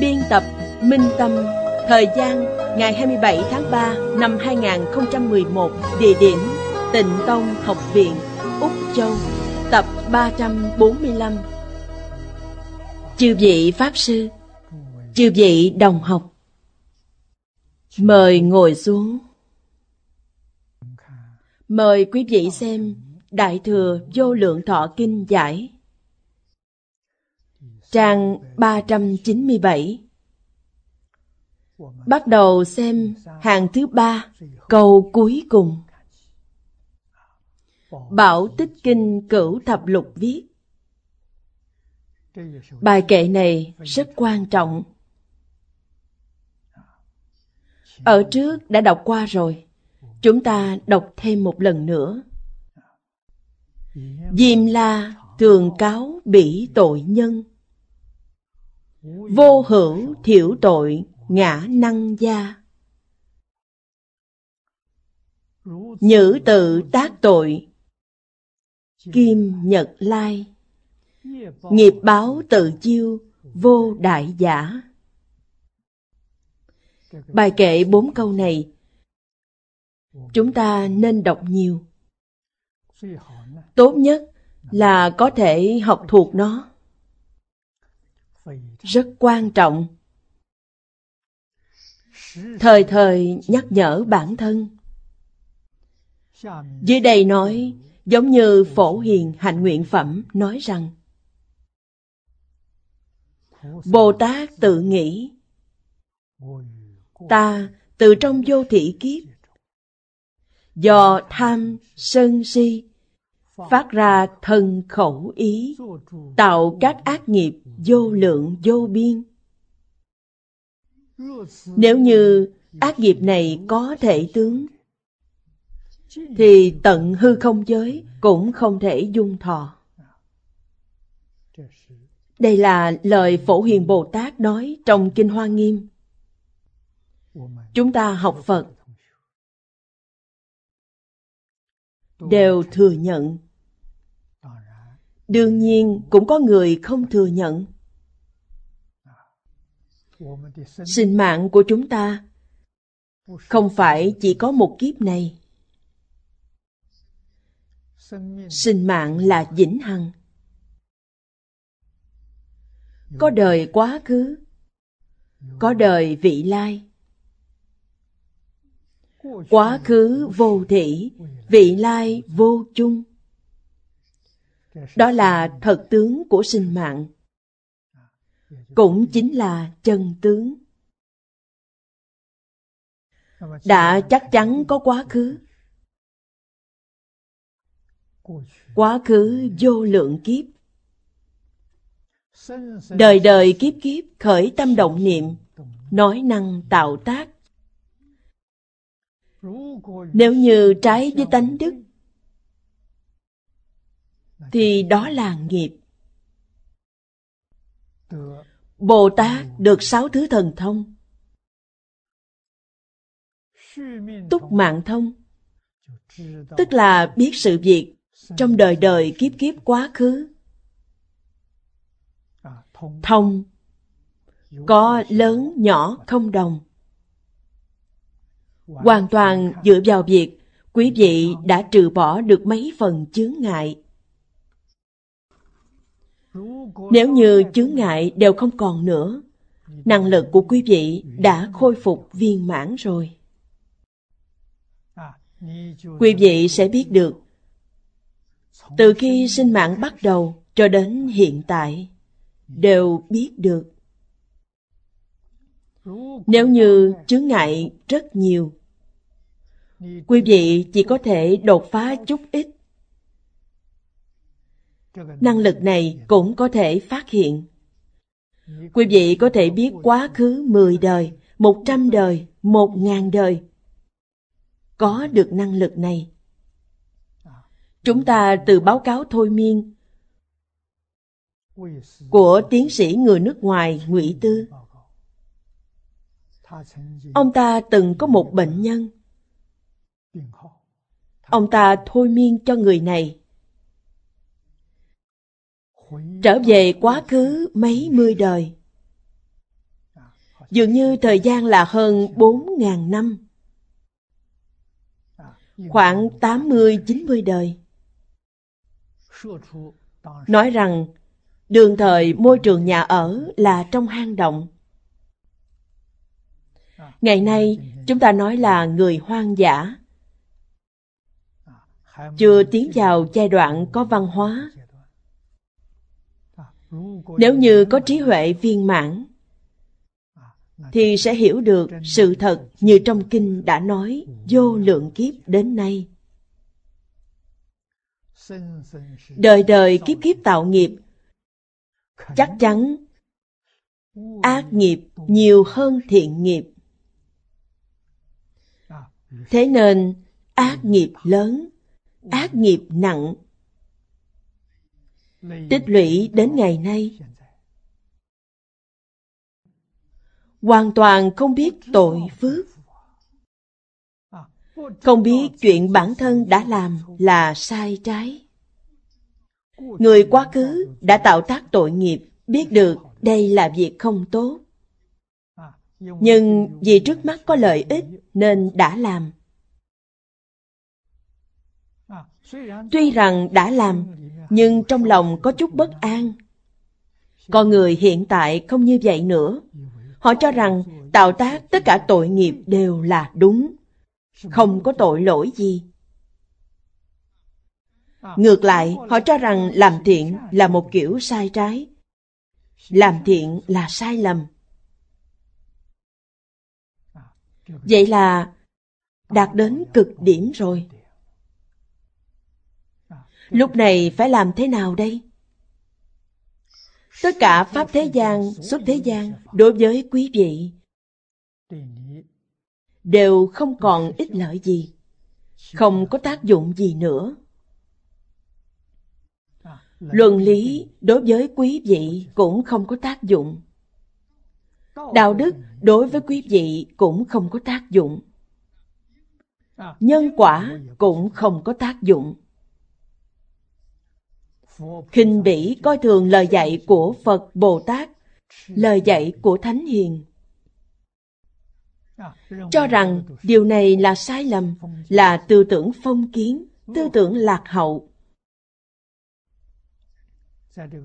Biên tập Minh Tâm, Thời gian ngày 27 tháng 3 năm 2011 Địa điểm Tịnh Tông Học viện, Úc Châu, Tập 345 Chư vị Pháp Sư, Chư vị đồng học, Mời ngồi xuống. Mời quý vị xem Đại Thừa Vô Lượng Thọ Kinh Giải. Trang 397 Bắt đầu xem hàng thứ ba, câu cuối cùng. Bảo Tích Kinh Cửu Thập Lục viết Bài kệ này rất quan trọng. Ở trước đã đọc qua rồi, chúng ta đọc thêm một lần nữa. Diêm la thường cáo bỉ tội nhân Vô hữu thiểu tội ngã năng gia. Nhữ tự tác tội Kim nhật lai. Nghiệp báo tự chiêu Vô đại giả. Bài kệ bốn câu này. Chúng ta nên đọc nhiều. Tốt nhất là có thể học thuộc nó rất quan trọng. Thời thời nhắc nhở bản thân. Dưới đây nói, giống như phổ hiền hạnh nguyện phẩm nói rằng bồ tát tự nghĩ, ta từ trong vô thị kiếp, do tham sân si phát ra thân khẩu ý, tạo các ác nghiệp vô lượng vô biên. Nếu như ác nghiệp này có thể tướng, thì tận hư không giới cũng không thể dung thọ. Đây là lời phổ hiền bồ tát nói trong kinh hoa nghiêm. Chúng ta học phật. Đều thừa nhận đương nhiên, cũng có người không thừa nhận. Sinh mạng của chúng ta không phải chỉ có một kiếp này. Sinh mạng là vĩnh hằng. Có đời quá khứ, có đời vị lai. Quá khứ vô thị vị lai vô chung đó là thật tướng của sinh mạng. Cũng chính là chân tướng. Đã chắc chắn có quá khứ. Quá khứ vô lượng kiếp. Đời đời kiếp kiếp khởi tâm động niệm, nói năng tạo tác. Nếu như trái với tánh đức thì đó là nghiệp. Bồ tát được sáu thứ thần thông. Túc mạng thông. Tức là biết sự việc trong đời đời kiếp kiếp quá khứ. Thông. Có lớn, nhỏ, không đồng. Hoàn toàn dựa vào việc quý vị đã trừ bỏ được mấy phần chướng ngại nếu như chướng ngại đều không còn nữa, năng lực của quý vị đã khôi phục viên mãn rồi. quý vị sẽ biết được từ khi sinh mạng bắt đầu cho đến hiện tại đều biết được nếu như chướng ngại rất nhiều quý vị chỉ có thể đột phá chút ít năng lực này cũng có thể phát hiện quý vị có thể biết quá khứ 10 đời, 100 đời, 1.000 đời. Có được năng lực này. Chúng ta từ báo cáo thôi miên của tiến sĩ người nước ngoài Ngụy Tư. Ông ta từng có một bệnh nhân. Ông ta thôi miên cho người này trở về quá khứ mấy mươi đời. Dường như thời gian là hơn bốn ngàn năm. Khoảng tám mươi, chín mươi đời. Nói rằng, đường thời môi trường nhà ở là trong hang động. Ngày nay, chúng ta nói là người hoang dã. Chưa tiến vào giai đoạn có văn hóa nếu như có trí huệ viên mãn, thì sẽ hiểu được sự thật như trong kinh đã nói, vô lượng kiếp đến nay. Đời đời kiếp kiếp tạo nghiệp, chắc chắn ác nghiệp nhiều hơn thiện nghiệp. Thế nên ác nghiệp lớn, ác nghiệp nặng tích lũy đến ngày nay. Hoàn toàn không biết tội phước. Không biết chuyện bản thân đã làm là sai trái. Người quá khứ đã tạo tác tội nghiệp, biết được đây là việc không tốt. Nhưng vì trước mắt có lợi ích nên đã làm. Tuy rằng đã làm nhưng trong lòng có chút bất an. Con người hiện tại không như vậy nữa. Họ cho rằng tạo tác tất cả tội nghiệp đều là đúng, không có tội lỗi gì. Ngược lại, họ cho rằng làm thiện là một kiểu sai trái. Làm thiện là sai lầm. Vậy là đạt đến cực điểm rồi. Lúc này phải làm thế nào đây? Tất cả Pháp thế gian, xuất thế gian đối với quý vị đều không còn ích lợi gì, không có tác dụng gì nữa. Luận lý đối với quý vị cũng không có tác dụng. Đạo đức đối với quý vị cũng không có tác dụng. Nhân quả cũng không có tác dụng khinh bỉ coi thường lời dạy của Phật Bồ Tát, lời dạy của Thánh Hiền. Cho rằng điều này là sai lầm, là tư tưởng phong kiến, tư tưởng lạc hậu.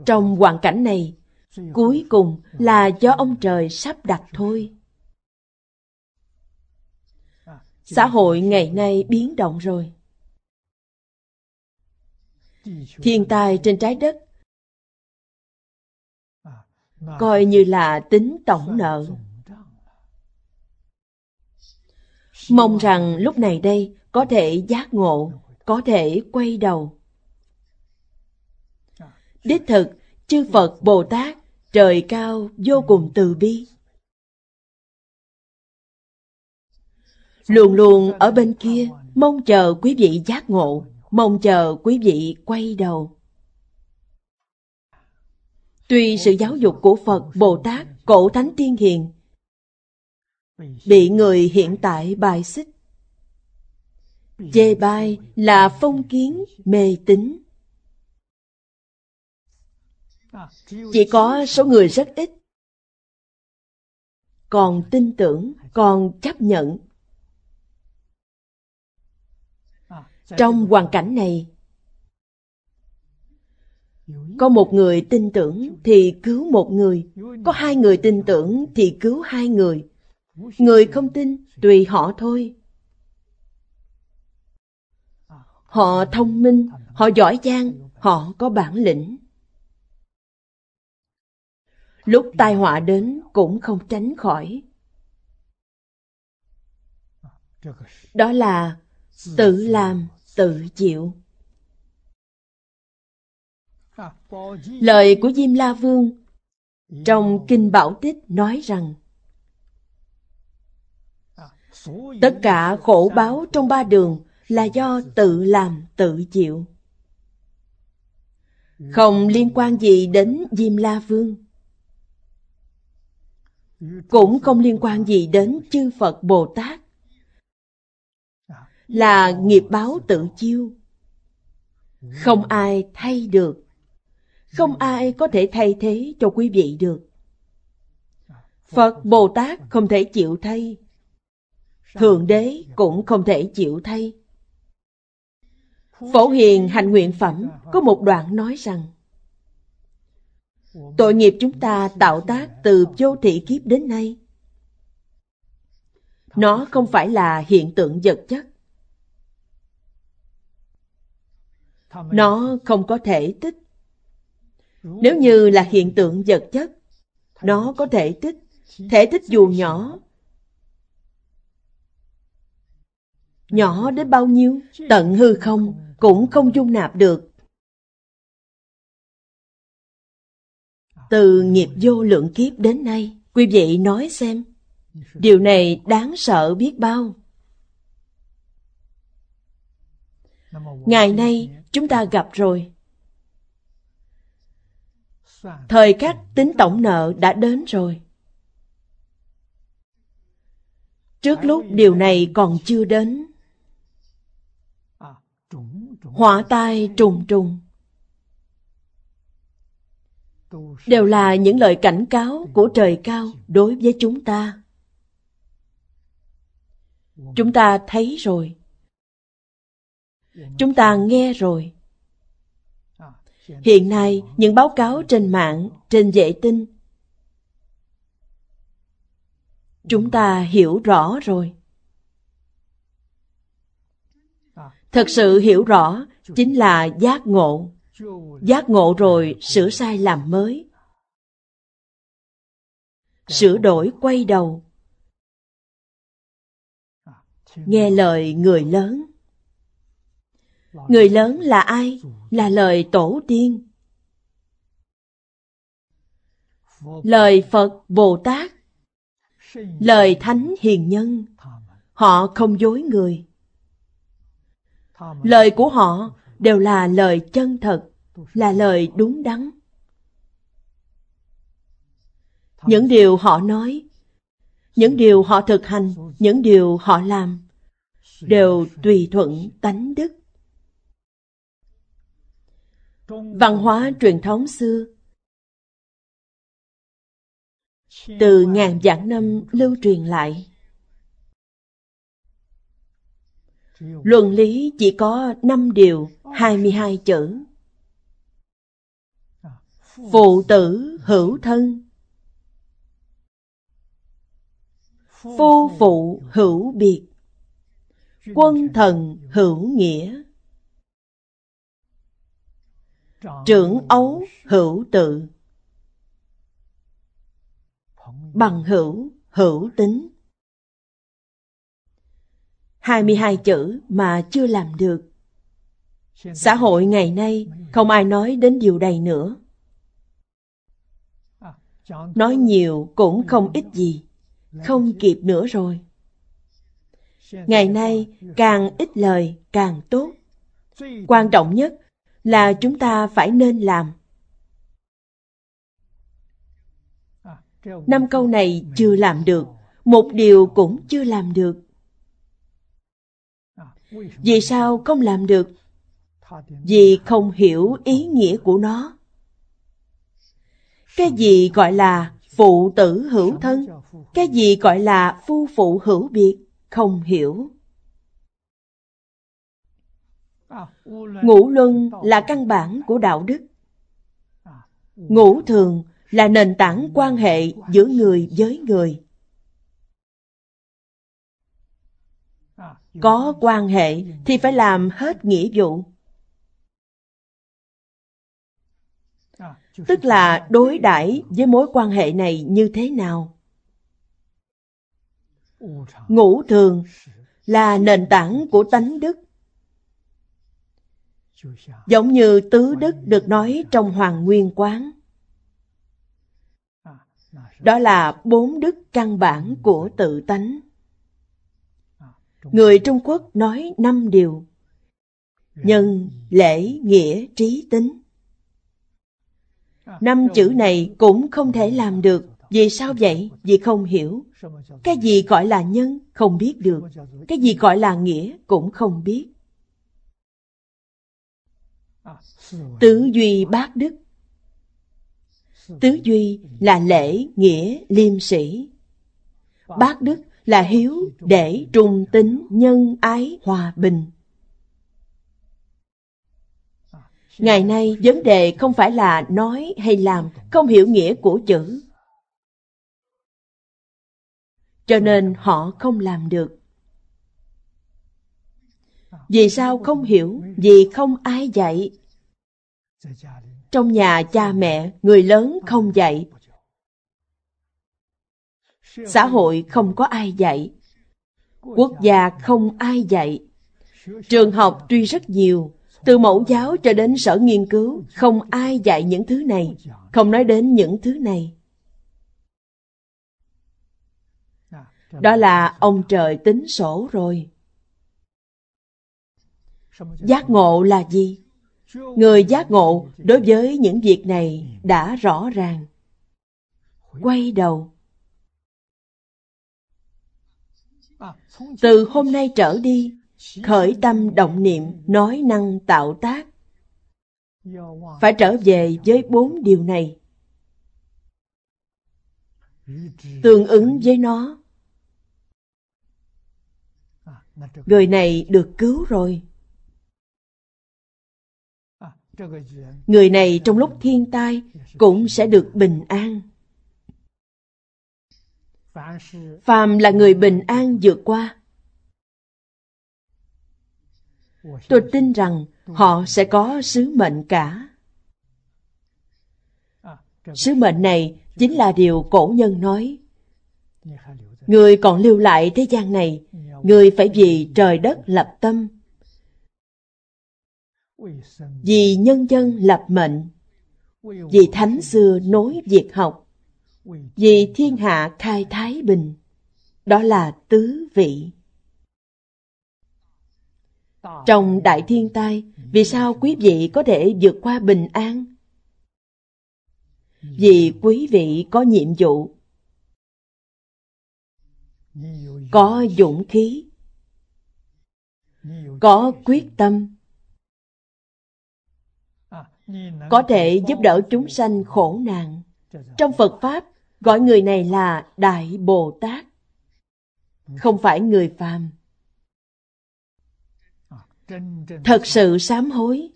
Trong hoàn cảnh này, cuối cùng là do ông trời sắp đặt thôi. Xã hội ngày nay biến động rồi thiên tai trên trái đất. Coi như là tính tổng nợ. Mong rằng lúc này đây có thể giác ngộ, có thể quay đầu. Đích thực, chư phật bồ tát, trời cao vô cùng từ bi. Luôn luôn ở bên kia, mong chờ quý vị giác ngộ. Mong chờ quý vị quay đầu. Tuy sự giáo dục của Phật, Bồ Tát, Cổ Thánh Tiên Hiền bị người hiện tại bài xích. Chê bai là phong kiến, mê tín. Chỉ có số người rất ít còn tin tưởng, còn chấp nhận trong hoàn cảnh này có một người tin tưởng thì cứu một người có hai người tin tưởng thì cứu hai người người không tin tùy họ thôi Họ thông minh, họ giỏi giang, họ có bản lĩnh. Lúc tai họa đến cũng không tránh khỏi. Đó là tự làm, tự chịu. Lời của Diêm La Vương trong Kinh Bảo Tích nói rằng, Tất cả khổ báo trong ba đường là do tự làm, tự chịu. Không liên quan gì đến Diêm La Vương. Cũng không liên quan gì đến chư Phật Bồ Tát. Là nghiệp báo tự chiêu. Không ai thay được. Không ai có thể thay thế cho quý vị được. Phật Bồ Tát không thể chịu thay. Thượng Đế cũng không thể chịu thay. Phổ Hiền Hành Nguyện Phẩm có một đoạn nói rằng, Tội nghiệp chúng ta tạo tác từ vô thị kiếp đến nay. Nó không phải là hiện tượng vật chất. Nó không có thể tích. Nếu như là hiện tượng vật chất, nó có thể tích. Thể tích dù nhỏ Nhỏ đến bao nhiêu? Tận hư không, cũng không dung nạp được. Từ nghiệp vô lượng kiếp đến nay, quý vị nói xem, điều này đáng sợ biết bao. Ngày nay, chúng ta gặp rồi. Thời khắc tính tổng nợ đã đến rồi. Trước lúc điều này còn chưa đến, họa tai trùng trùng. Đều là những lời cảnh cáo của trời cao đối với chúng ta. Chúng ta thấy rồi chúng ta nghe rồi hiện nay, những báo cáo trên mạng, trên vệ tinh, chúng ta hiểu rõ rồi Thật sự hiểu rõ chính là giác ngộ. Giác ngộ rồi, sửa sai làm mới. Sửa đổi, quay đầu. Nghe lời người lớn. Người lớn là ai? Là lời tổ tiên. Lời Phật Bồ Tát. Lời Thánh Hiền Nhân. Họ không dối người. Lời của họ đều là lời chân thật, là lời đúng đắn. Những điều họ nói, những điều họ thực hành, những điều họ làm đều tùy thuận tánh đức. Văn hóa truyền thống xưa. Từ ngàn vạn năm lưu truyền lại. Luận lý chỉ có 5 điều 22 chữ. Phụ tử hữu thân. Phu phụ hữu biệt. Quân thần hữu nghĩa. Trưởng ấu hữu tự Bằng hữu hữu tính 22 chữ mà chưa làm được. Xã hội ngày nay không ai nói đến điều này nữa. Nói nhiều cũng không ít gì, không kịp nữa rồi. Ngày nay càng ít lời càng tốt. Quan trọng nhất là chúng ta phải nên làm. Năm câu này chưa làm được, một điều cũng chưa làm được. Vì sao không làm được? Vì không hiểu ý nghĩa của nó. Cái gì gọi là phụ tử hữu thân? Cái gì gọi là phu phụ hữu biệt? Không hiểu. Ngũ luân là căn bản của đạo đức. Ngũ thường là nền tảng quan hệ giữa người với người. Có quan hệ thì phải làm hết nghĩa vụ. Tức là đối đãi với mối quan hệ này như thế nào? Ngũ thường là nền tảng của tánh đức. Giống như tứ đức được nói trong Hoàng Nguyên Quán. Đó là bốn đức căn bản của tự tánh. Người Trung Quốc nói năm điều. Nhân, lễ, nghĩa, trí, tính. Năm chữ này cũng không thể làm được. Vì sao vậy? Vì không hiểu. Cái gì gọi là nhân không biết được. Cái gì gọi là nghĩa cũng không biết. Tứ duy bát đức Tứ duy là lễ, nghĩa, liêm sĩ. Bát đức là hiếu, để, trung tính, nhân, ái, hòa bình. Ngày nay, vấn đề không phải là nói hay làm, không hiểu nghĩa của chữ. Cho nên họ không làm được. Vì sao không hiểu? Vì không ai dạy. Trong nhà cha mẹ, người lớn không dạy. Xã hội không có ai dạy. Quốc gia không ai dạy. Trường học tuy rất nhiều, từ mẫu giáo cho đến sở nghiên cứu, không ai dạy những thứ này, không nói đến những thứ này. Đó là ông trời tính sổ rồi. Giác ngộ là gì? Người giác ngộ đối với những việc này đã rõ ràng. Quay đầu. Từ hôm nay trở đi, khởi tâm động niệm, nói năng tạo tác. Phải trở về với bốn điều này. Tương ứng với nó. Người này được cứu rồi. Người này trong lúc thiên tai cũng sẽ được bình an. Phàm là người bình an vượt qua. Tôi tin rằng họ sẽ có sứ mệnh cả. Sứ mệnh này chính là điều cổ nhân nói. Người còn lưu lại thế gian này, người phải vì trời đất lập tâm, vì nhân dân lập mệnh, vì thánh xưa nối việc học, vì thiên hạ khai thái bình. Đó là tứ vị. Trong đại thiên tai, vì sao quý vị có thể vượt qua bình an? Vì quý vị có nhiệm vụ, có dũng khí, có quyết tâm, có thể giúp đỡ chúng sanh khổ nạn. Trong Phật Pháp, gọi người này là Đại Bồ Tát, không phải người phàm. Thật sự sám hối,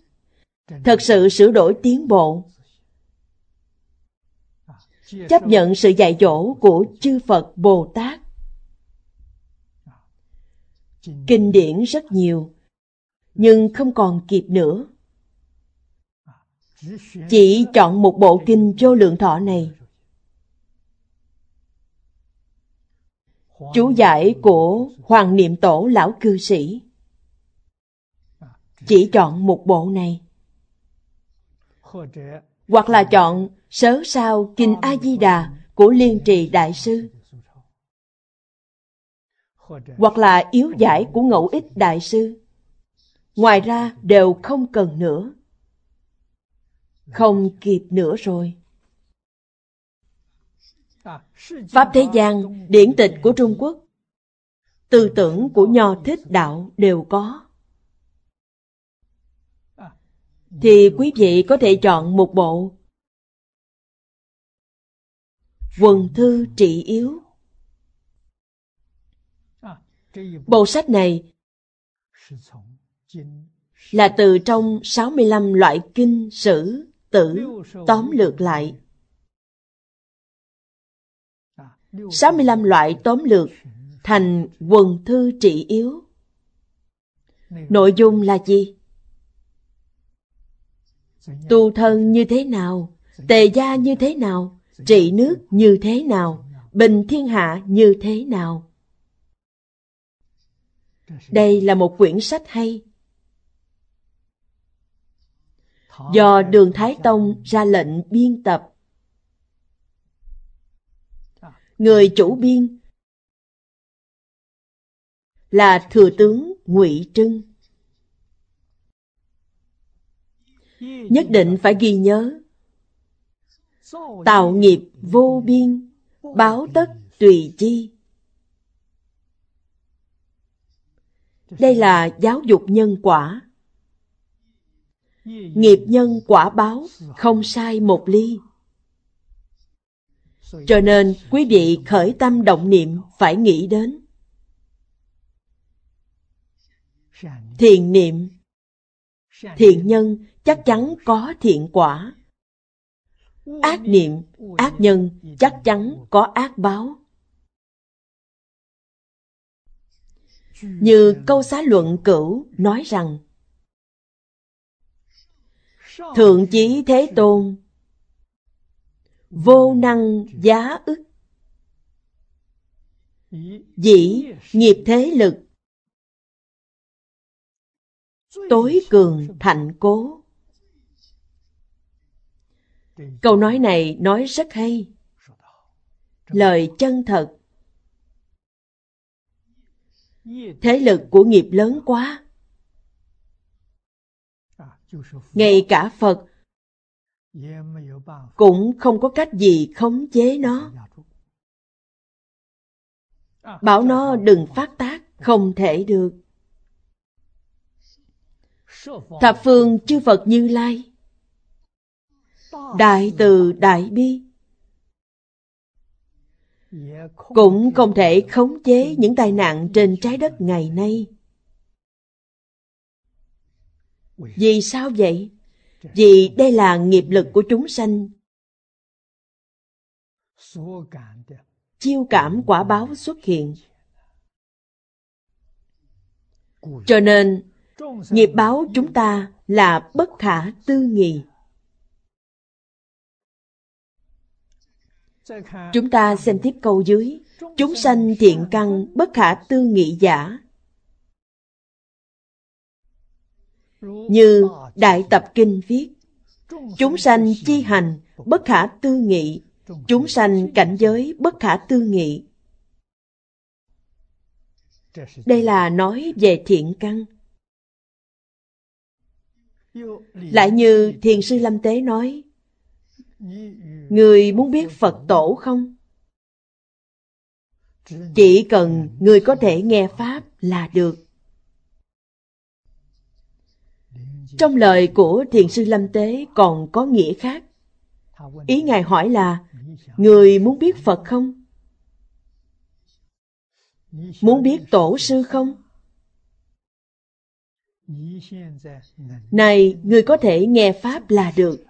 thật sự sửa đổi tiến bộ, chấp nhận sự dạy dỗ của chư Phật Bồ Tát. Kinh điển rất nhiều, nhưng không còn kịp nữa. Chỉ chọn một bộ kinh vô lượng thọ này. Chú giải của Hoàng Niệm Tổ Lão Cư Sĩ. Chỉ chọn một bộ này. Hoặc là chọn Sớ Sao Kinh A-di-đà của Liên Trì Đại Sư. Hoặc là yếu giải của Ngẫu Ích Đại Sư. Ngoài ra đều không cần nữa. Không kịp nữa rồi. Pháp thế gian, điển tịch của Trung Quốc, tư tưởng của Nho Thích Đạo đều có. Thì quý vị có thể chọn một bộ Quần thư trị yếu. Bộ sách này là từ trong 65 loại kinh sử tử, tóm lược lại. 65 loại tóm lược thành quần thư trị yếu. Nội dung là gì? Tu thân như thế nào? Tề gia như thế nào? Trị nước như thế nào? Bình thiên hạ như thế nào? Đây là một quyển sách hay. Do Đường Thái Tông ra lệnh biên tập. Người chủ biên là Thừa tướng Ngụy Trưng. Nhất định phải ghi nhớ Tạo nghiệp vô biên Báo tất tùy chi Đây là giáo dục nhân quả. Nghiệp nhân quả báo, không sai một ly. Cho nên quý vị khởi tâm động niệm phải nghĩ đến. Thiện niệm. Thiện nhân chắc chắn có thiện quả. Ác niệm, ác nhân chắc chắn có ác báo. Như câu xá luận cửu nói rằng thượng chí thế tôn. Vô năng giá ức. Dĩ nghiệp thế lực. Tối cường thạnh cố. Câu nói này nói rất hay. Lời chân thật. Thế lực của nghiệp lớn quá ngay cả phật cũng không có cách gì khống chế nó. Bảo nó đừng phát tác, không thể được. Thập phương chư phật như lai, đại từ đại bi, cũng không thể khống chế những tai nạn trên trái đất ngày nay vì sao vậy? Vì đây là nghiệp lực của chúng sanh. Chiêu cảm quả báo xuất hiện. cho nên nghiệp báo chúng ta là bất khả tư nghị. Chúng ta xem tiếp câu dưới. Chúng sanh thiện căn bất khả tư nghị giả. Như Đại Tập Kinh viết, Chúng sanh chi hành bất khả tư nghị, chúng sanh cảnh giới bất khả tư nghị. Đây là nói về thiện căn. Lại như Thiền sư Lâm Tế nói, Người muốn biết Phật tổ không? Chỉ cần người có thể nghe Pháp là được. Trong lời của Thiền sư Lâm Tế còn có nghĩa khác. Ý Ngài hỏi là, người muốn biết Phật không? Muốn biết Tổ sư không? Này, người có thể nghe Pháp là được.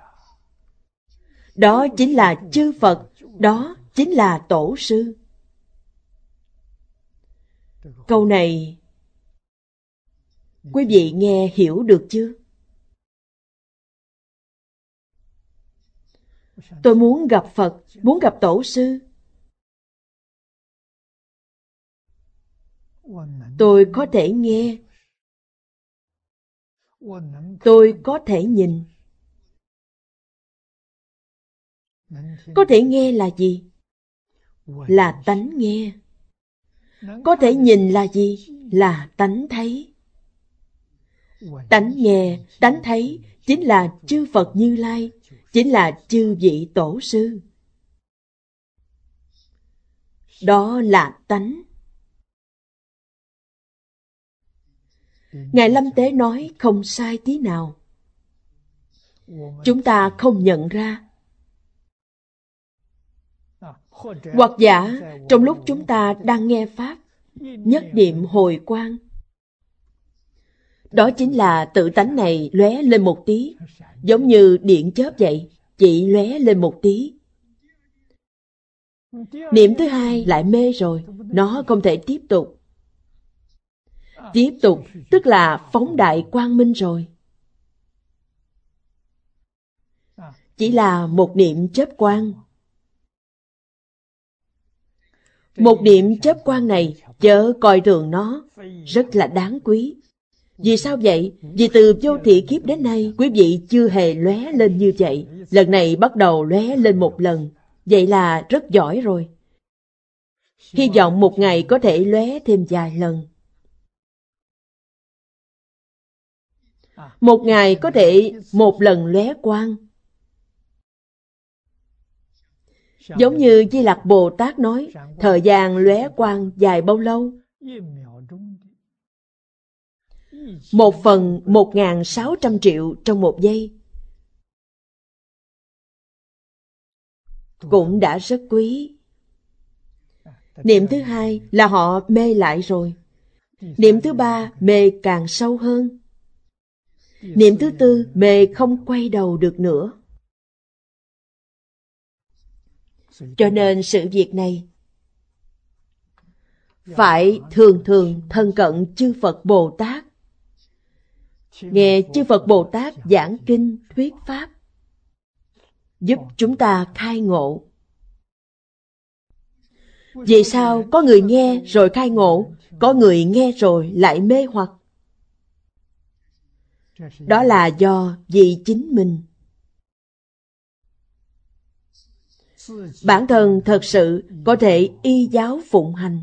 Đó chính là chư Phật, đó chính là Tổ sư. Câu này quý vị nghe hiểu được chưa? Tôi muốn gặp Phật, muốn gặp Tổ sư. Tôi có thể nghe. Tôi có thể nhìn. Có thể nghe là gì? Là tánh nghe. Có thể nhìn là gì? Là tánh thấy. Tánh nghe, tánh thấy chính là chư Phật Như Lai, chính là chư vị tổ sư. Đó là tánh. Ngài Lâm Tế nói không sai tí nào. Chúng ta không nhận ra hoặc giả trong lúc chúng ta đang nghe Pháp, nhất niệm hồi quang. Đó chính là tự tánh này lóe lên một tí, giống như điện chớp vậy, chỉ lóe lên một tí. Niệm thứ hai lại mê rồi, nó không thể tiếp tục. Tiếp tục, tức là phóng đại quang minh rồi. Chỉ là một niệm chớp quang. Một niệm chớp quang này, chớ coi thường nó, rất là đáng quý. Vì sao vậy? Vì từ vô thị kiếp đến nay, quý vị chưa hề lóe lên như vậy. Lần này bắt đầu lóe lên một lần. Vậy là rất giỏi rồi. Hy vọng một ngày có thể lóe thêm vài lần. Một ngày có thể một lần lóe quang. Giống như Di Lặc Bồ Tát nói, thời gian lóe quang dài bao lâu? Một phần một ngàn sáu trăm triệu trong một giây. Cũng đã rất quý. Niệm thứ hai là họ mê lại rồi. Niệm thứ ba, mê càng sâu hơn. Niệm thứ tư, mê không quay đầu được nữa. Cho nên sự việc này phải thường thường thân cận chư Phật Bồ Tát. Nghe chư Phật Bồ Tát giảng kinh thuyết pháp, giúp chúng ta khai ngộ. Vì sao có người nghe rồi khai ngộ, có người nghe rồi lại mê hoặc? Đó là do vì chính mình. Bản thân thật sự có thể y giáo phụng hành.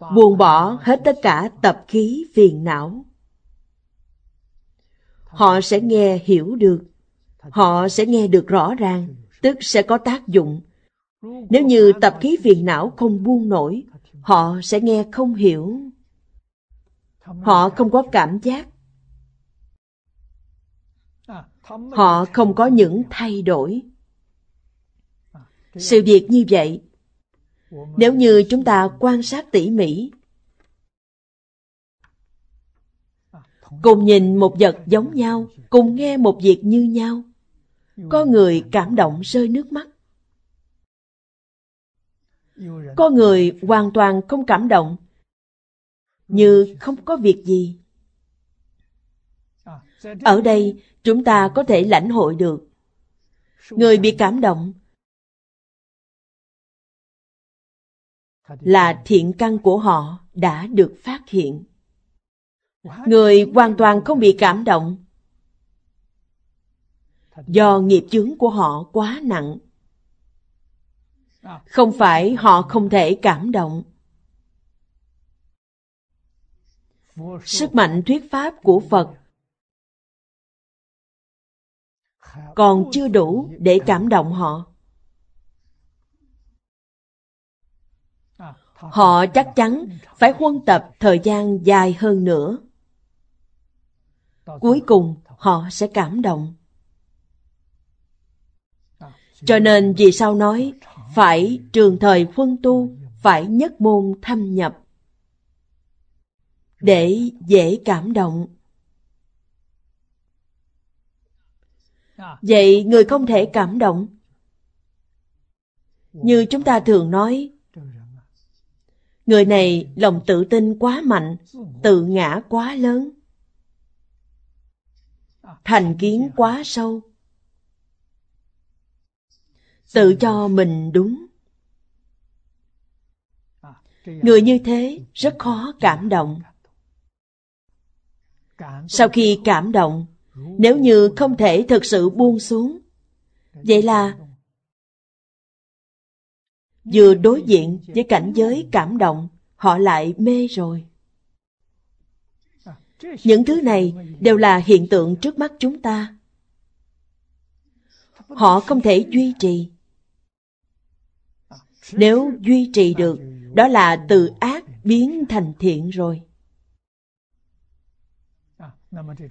Buông bỏ hết tất cả tập khí phiền não. Họ sẽ nghe hiểu được. Họ sẽ nghe được rõ ràng, tức sẽ có tác dụng. Nếu như tập khí phiền não không buông nổi, họ sẽ nghe không hiểu. Họ không có cảm giác. Họ không có những thay đổi. Sự việc như vậy, nếu như chúng ta quan sát tỉ mỉ, cùng nhìn một vật giống nhau, cùng nghe một việc như nhau, có người cảm động rơi nước mắt. Có người hoàn toàn không cảm động, như không có việc gì. Ở đây, chúng ta có thể lãnh hội được. Người bị cảm động là thiện căn của họ đã được phát hiện. Người hoàn toàn không bị cảm động do nghiệp chướng của họ quá nặng. Không phải họ không thể cảm động. Sức mạnh thuyết pháp của Phật còn chưa đủ để cảm động họ. Họ chắc chắn phải huân tập thời gian dài hơn nữa. Cuối cùng họ sẽ cảm động. Cho nên vì sao nói phải trường thời huân tu, phải nhất môn thâm nhập. Để dễ cảm động. Vậy người không thể cảm động. Như chúng ta thường nói, Người này lòng tự tin quá mạnh, tự ngã quá lớn. Thành kiến quá sâu. Tự cho mình đúng. Người như thế rất khó cảm động. Sau khi cảm động, nếu như không thể thực sự buông xuống, vậy là vừa đối diện với cảnh giới cảm động, họ lại mê rồi. Những thứ này đều là hiện tượng trước mắt chúng ta. Họ không thể duy trì. Nếu duy trì được, đó là từ ác biến thành thiện rồi.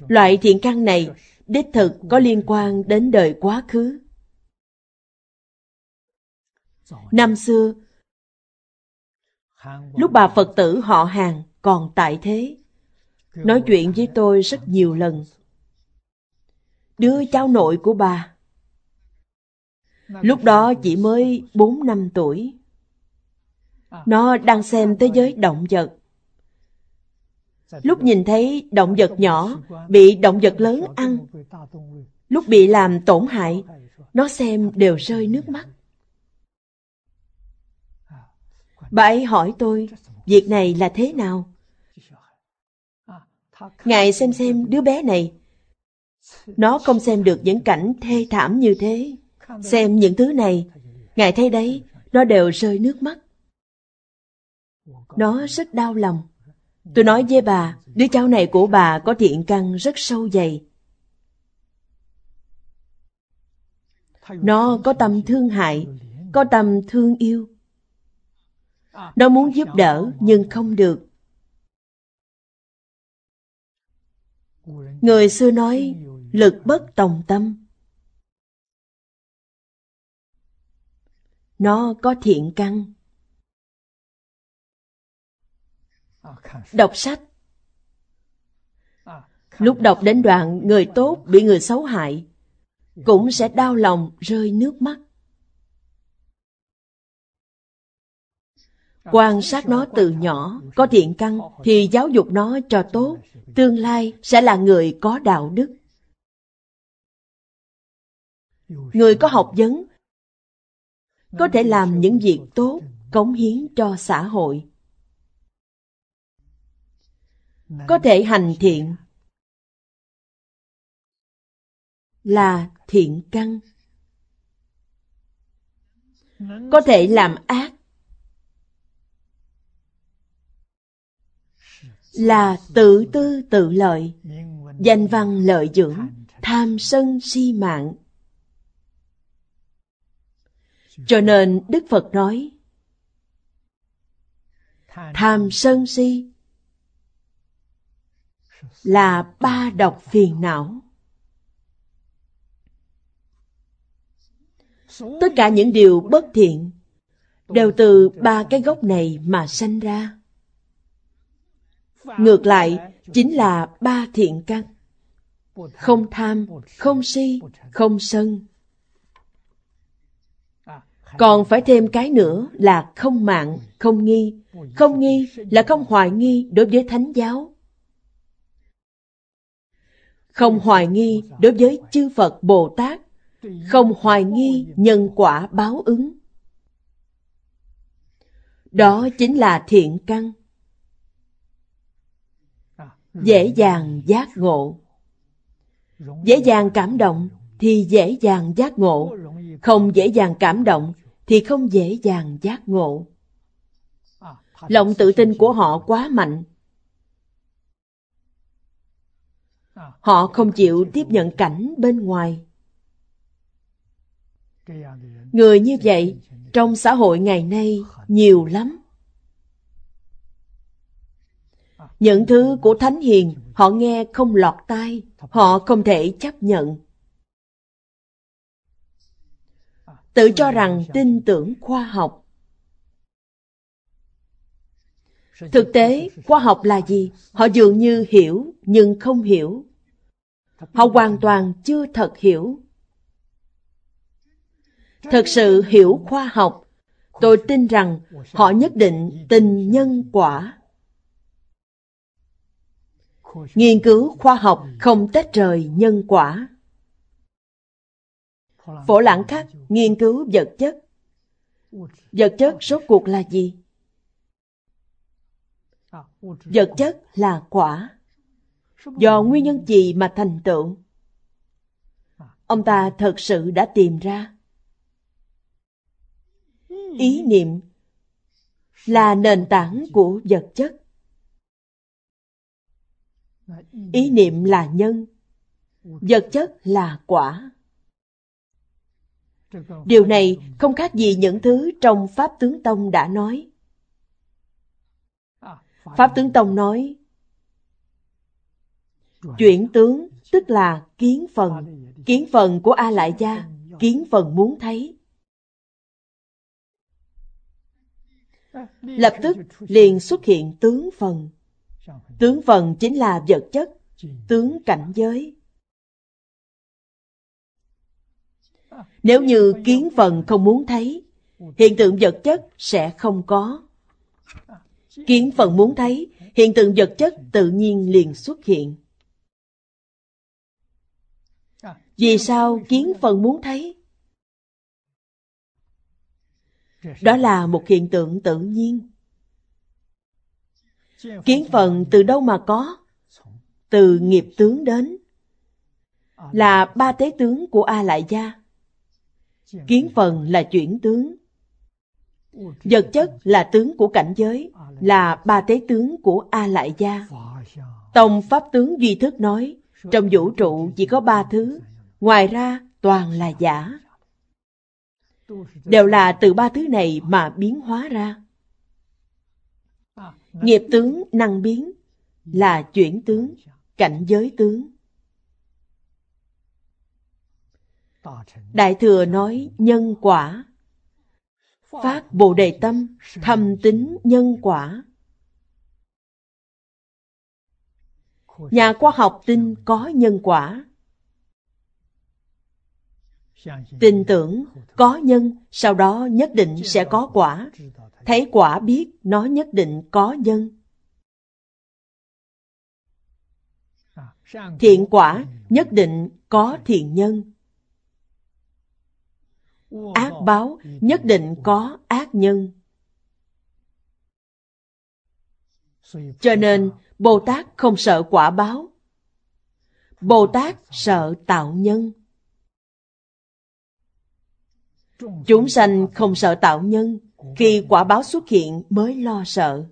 Loại thiện căn này đích thực có liên quan đến đời quá khứ. Năm xưa, lúc bà Phật tử họ hàng còn tại thế, nói chuyện với tôi rất nhiều lần. Đứa cháu nội của bà, lúc đó chỉ mới 4 năm tuổi. Nó đang xem thế giới động vật. Lúc nhìn thấy động vật nhỏ bị động vật lớn ăn, lúc bị làm tổn hại, nó xem đều rơi nước mắt. Bà ấy hỏi tôi, việc này là thế nào? Ngài xem xem đứa bé này. Nó không xem được những cảnh thê thảm như thế. Xem những thứ này, Ngài thấy đấy, nó đều rơi nước mắt. Nó rất đau lòng. Tôi nói với bà, đứa cháu này của bà có thiện căn rất sâu dày. Nó có tâm thương hại, có tâm thương yêu. Nó muốn giúp đỡ nhưng không được. Người xưa nói, lực bất tòng tâm. Nó có thiện căn. Đọc sách Lúc đọc đến đoạn người tốt bị người xấu hại, cũng sẽ đau lòng rơi nước mắt. Quan sát nó từ nhỏ, có thiện căn thì giáo dục nó cho tốt, tương lai sẽ là người có đạo đức. Người có học vấn có thể làm những việc tốt, cống hiến cho xã hội. Có thể hành thiện là thiện căn. Có thể làm ác là tự tư tự lợi, danh văn lợi dưỡng, tham sân si mạng. Cho nên Đức Phật nói, tham sân si là ba độc phiền não. Tất cả những điều bất thiện đều từ ba cái gốc này mà sanh ra. Ngược lại, chính là ba thiện căn. Không tham, không si, không sân. Còn phải thêm cái nữa là không mạng, không nghi. Không nghi là không hoài nghi đối với thánh giáo. Không hoài nghi đối với chư Phật Bồ Tát. Không hoài nghi nhân quả báo ứng. Đó chính là thiện căn dễ dàng giác ngộ. Dễ dàng cảm động thì dễ dàng giác ngộ. Không dễ dàng cảm động thì không dễ dàng giác ngộ. Lòng tự tin của họ quá mạnh. Họ không chịu tiếp nhận cảnh bên ngoài. Người như vậy trong xã hội ngày nay nhiều lắm. Những thứ của Thánh Hiền họ nghe không lọt tai, họ không thể chấp nhận. Tự cho rằng tin tưởng khoa học. Thực tế, khoa học là gì? Họ dường như hiểu nhưng không hiểu. Họ hoàn toàn chưa thật hiểu. Thật sự hiểu khoa học, tôi tin rằng họ nhất định tin nhân quả. Nghiên cứu khoa học không tách rời nhân quả. Phổ lãng khắc, nghiên cứu vật chất. Vật chất rốt cuộc là gì? Vật chất là quả. Do nguyên nhân gì mà thành tựu? Ông ta thật sự đã tìm ra. Ý niệm là nền tảng của vật chất. Ừ. Ý niệm là nhân, vật chất là quả. Điều này không khác gì những thứ trong Pháp Tướng Tông đã nói. Pháp Tướng Tông nói, Chuyển tướng tức là kiến phần, kiến phần của A Lại Gia, kiến phần muốn thấy. Lập tức liền xuất hiện tướng phần. Tướng phần chính là vật chất, tướng cảnh giới. Nếu như kiến phần không muốn thấy, hiện tượng vật chất sẽ không có. Kiến phần muốn thấy, hiện tượng vật chất tự nhiên liền xuất hiện. Vì sao kiến phần muốn thấy? Đó là một hiện tượng tự nhiên. Kiến phần từ đâu mà có? Từ nghiệp tướng đến. Là ba tế tướng của A Lại Gia. Kiến phần là chuyển tướng. Vật chất là tướng của cảnh giới, là ba tế tướng của A Lại Gia. Tông Pháp tướng Duy Thức nói, trong vũ trụ chỉ có ba thứ, ngoài ra toàn là giả. Đều là từ ba thứ này mà biến hóa ra. Nghiệp tướng năng biến là chuyển tướng, cảnh giới tướng. Đại Thừa nói nhân quả. Phát Bồ Đề Tâm, thầm tính nhân quả. Nhà khoa học tin có nhân quả. Tin tưởng có nhân, sau đó nhất định sẽ có quả. Thấy quả biết nó nhất định có nhân. Thiện quả nhất định có thiện nhân. Ác báo nhất định có ác nhân. Cho nên Bồ Tát không sợ quả báo. Bồ Tát sợ tạo nhân. Chúng sanh không sợ tạo nhân, khi quả báo xuất hiện mới lo sợ.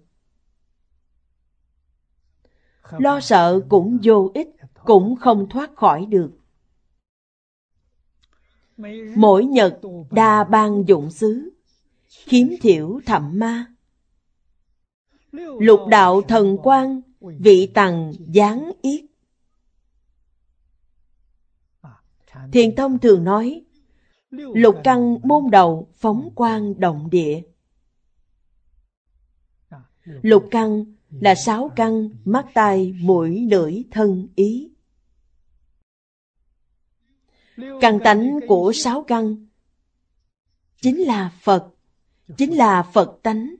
Lo sợ cũng vô ích, cũng không thoát khỏi được. Mỗi nhật đa ban dụng xứ, khiếm thiểu thậm ma. Lục đạo thần quan, vị tầng gián yết. Thiền Tông thường nói, lục căn môn đầu phóng quang động địa. Lục căn là sáu căn mắt tai mũi lưỡi thân ý. Căn tánh của sáu căn chính là Phật, chính là Phật tánh.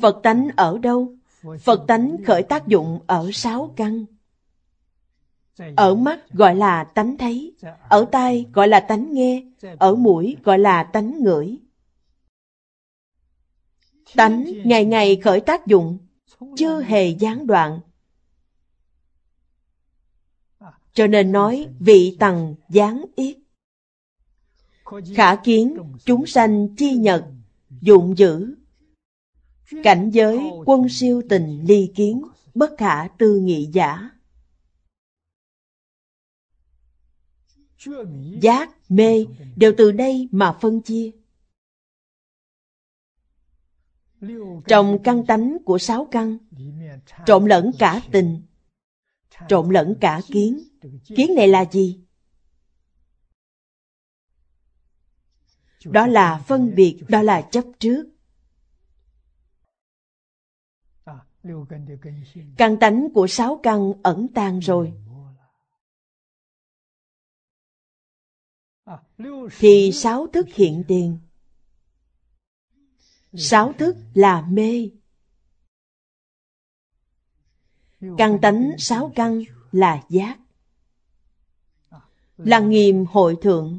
Phật tánh ở đâu? Phật tánh khởi tác dụng ở sáu căn. Ở mắt gọi là tánh thấy, ở tai gọi là tánh nghe, ở mũi gọi là tánh ngửi. Tánh ngày ngày khởi tác dụng, chưa hề gián đoạn. Cho nên nói vị tầng gián yết. Khả kiến chúng sanh chi nhật, dụng dữ. Cảnh giới quân siêu tình ly kiến, bất khả tư nghị giả. Giác, mê đều từ đây mà phân chia. Trong căn tánh của sáu căn, trộn lẫn cả tình, trộn lẫn cả kiến. Kiến này là gì? Đó là phân biệt, đó là chấp trước. Căn tánh của sáu căn ẩn tàng rồi. Thì sáu thức hiện tiền. Sáu thức là mê. Căn tánh sáu căn là giác. Lăng nghiêm hội thượng,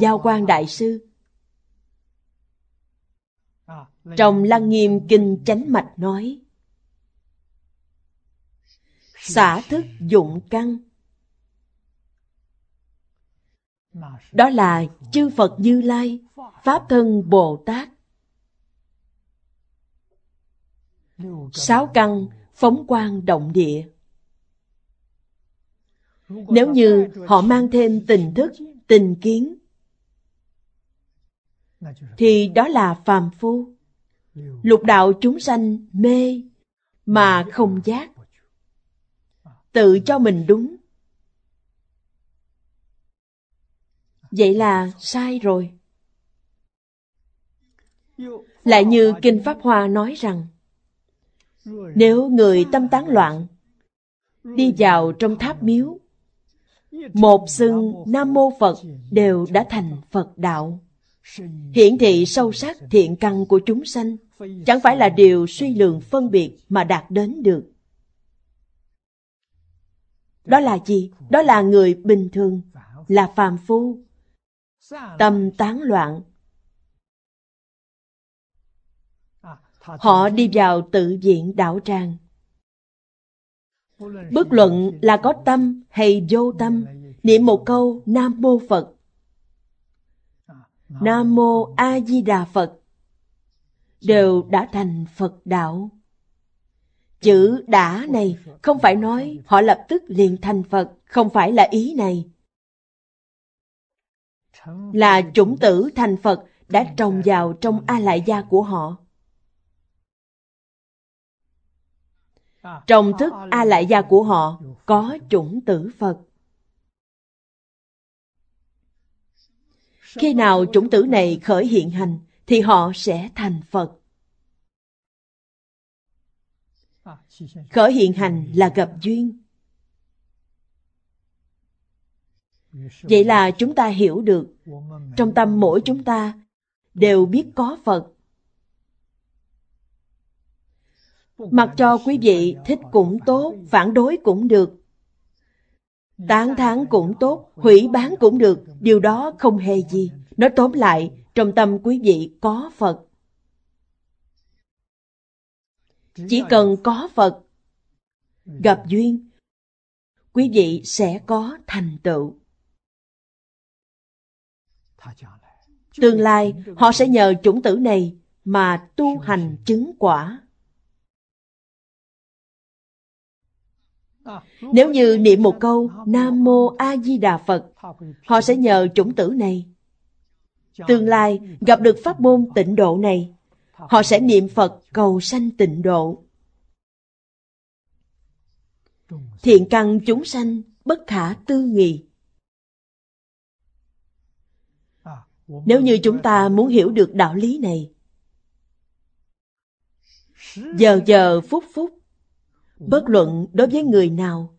Giao quan Đại Sư. Trong Lăng nghiêm kinh chánh mạch nói, xả thức dụng căn. Đó là chư Phật Như Lai, Pháp thân Bồ Tát. Sáu căn phóng quang động địa. Nếu như họ mang thêm tình thức, tình kiến, thì đó là phàm phu. Lục đạo chúng sanh mê mà không giác. Tự cho mình đúng. Vậy là sai rồi. Lại như Kinh Pháp Hoa nói rằng, nếu người tâm tán loạn, đi vào trong tháp miếu, một xưng Nam Mô Phật đều đã thành Phật đạo. hiển thị sâu sắc thiện căn của chúng sanh, chẳng phải là điều suy lượng phân biệt mà đạt đến được. Đó là gì? Đó là người bình thường, là phàm phu, tâm tán loạn. Họ đi vào tự viện đạo tràng. Bất luận là có tâm hay vô tâm, niệm một câu Nam Mô Phật. Nam Mô A Di Đà Phật đều đã thành Phật đạo. Chữ đã này không phải nói họ lập tức liền thành Phật, không phải là ý này. Là chủng tử thành Phật đã trồng vào trong A Lại Gia của họ. Trong thức A Lại Gia của họ có chủng tử Phật. Khi nào chủng tử này khởi hiện hành, thì họ sẽ thành Phật. Khởi hiện hành là gặp duyên. Vậy là chúng ta hiểu được, trong tâm mỗi chúng ta đều biết có Phật. Mặc cho quý vị thích cũng tốt, phản đối cũng được. Tán thán cũng tốt, hủy bán cũng được, điều đó không hề gì. Nói tóm lại, trong tâm quý vị có Phật. Chỉ cần có Phật, gặp duyên, quý vị sẽ có thành tựu. Tương lai, họ sẽ nhờ chủng tử này mà tu hành chứng quả. Nếu như niệm một câu Nam Mô A Di Đà Phật, họ sẽ nhờ chủng tử này. Tương lai gặp được pháp môn tịnh độ này, họ sẽ niệm Phật cầu sanh tịnh độ. Thiện căn chúng sanh bất khả tư nghị. Nếu như chúng ta muốn hiểu được đạo lý này, giờ giờ phút phút, bất luận đối với người nào,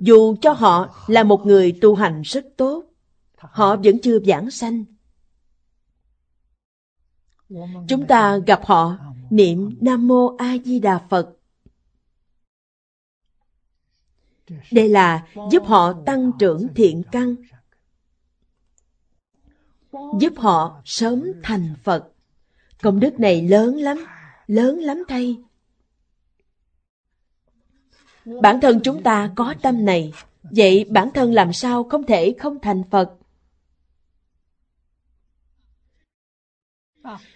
dù cho họ là một người tu hành rất tốt, họ vẫn chưa giảng sanh. Chúng ta gặp họ niệm Nam Mô A Di Đà Phật. Đây là giúp họ tăng trưởng thiện căn, giúp họ sớm thành Phật. Công đức này lớn lắm, lớn lắm thay. Bản thân chúng ta có tâm này, vậy bản thân làm sao không thể không thành Phật?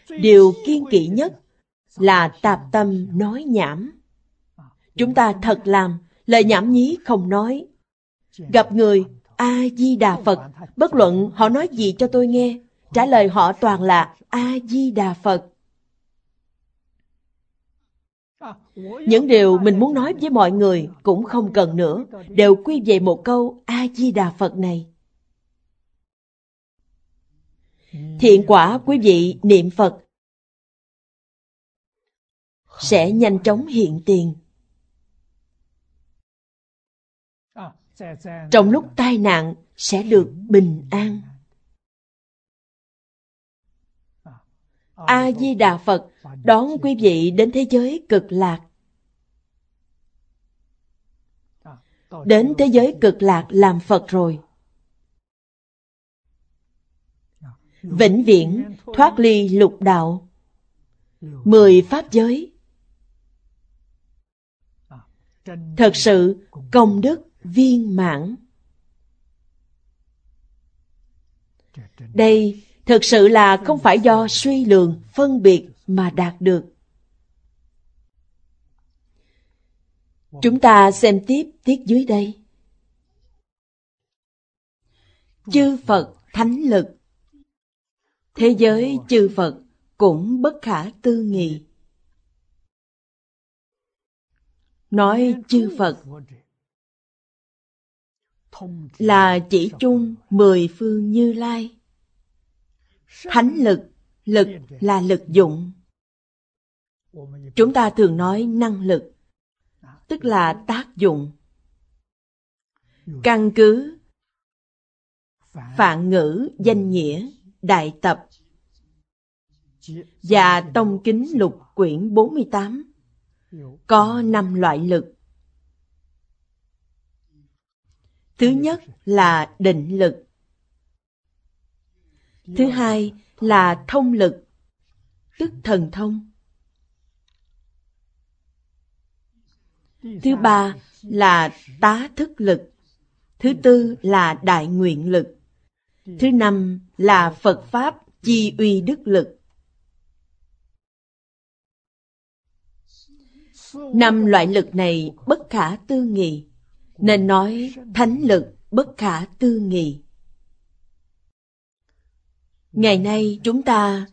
Điều kiên kỵ nhất là tạp tâm nói nhảm. Chúng ta thật làm, lời nhảm nhí không nói. Gặp người, A-di-đà Phật, bất luận họ nói gì cho tôi nghe, trả lời họ toàn là A-di-đà Phật. Những điều mình muốn nói với mọi người cũng không cần nữa, đều quy về một câu A-di-đà Phật này. Thiện quả quý vị niệm Phật sẽ nhanh chóng hiện tiền. Trong lúc tai nạn sẽ được bình an. A Di Đà Phật đón quý vị đến thế giới cực lạc. Đến thế giới cực lạc làm Phật rồi. Vĩnh viễn thoát ly lục đạo. Mười pháp giới. Thật sự công đức viên mãn. Đây thực sự là không phải do suy lường, phân biệt mà đạt được. Chúng ta xem tiếp tiết dưới đây. Chư Phật Thánh Lực Thế giới chư Phật cũng bất khả tư nghị. Nói chư Phật là chỉ chung mười phương như lai. Thánh lực, lực là lực dụng. Chúng ta thường nói năng lực, tức là tác dụng. Căn cứ Phạn ngữ danh nghĩa Đại tập và Tông Kính Lục quyển 48 có năm loại lực. Thứ nhất là định lực. Thứ hai là thông lực, tức thần thông. Thứ ba là tá thức lực. Thứ tư là đại nguyện lực. Thứ năm là Phật Pháp chi uy đức lực. Năm loại lực này bất khả tư nghị, nên nói, thánh lực bất khả tư nghị. Ngày nay chúng ta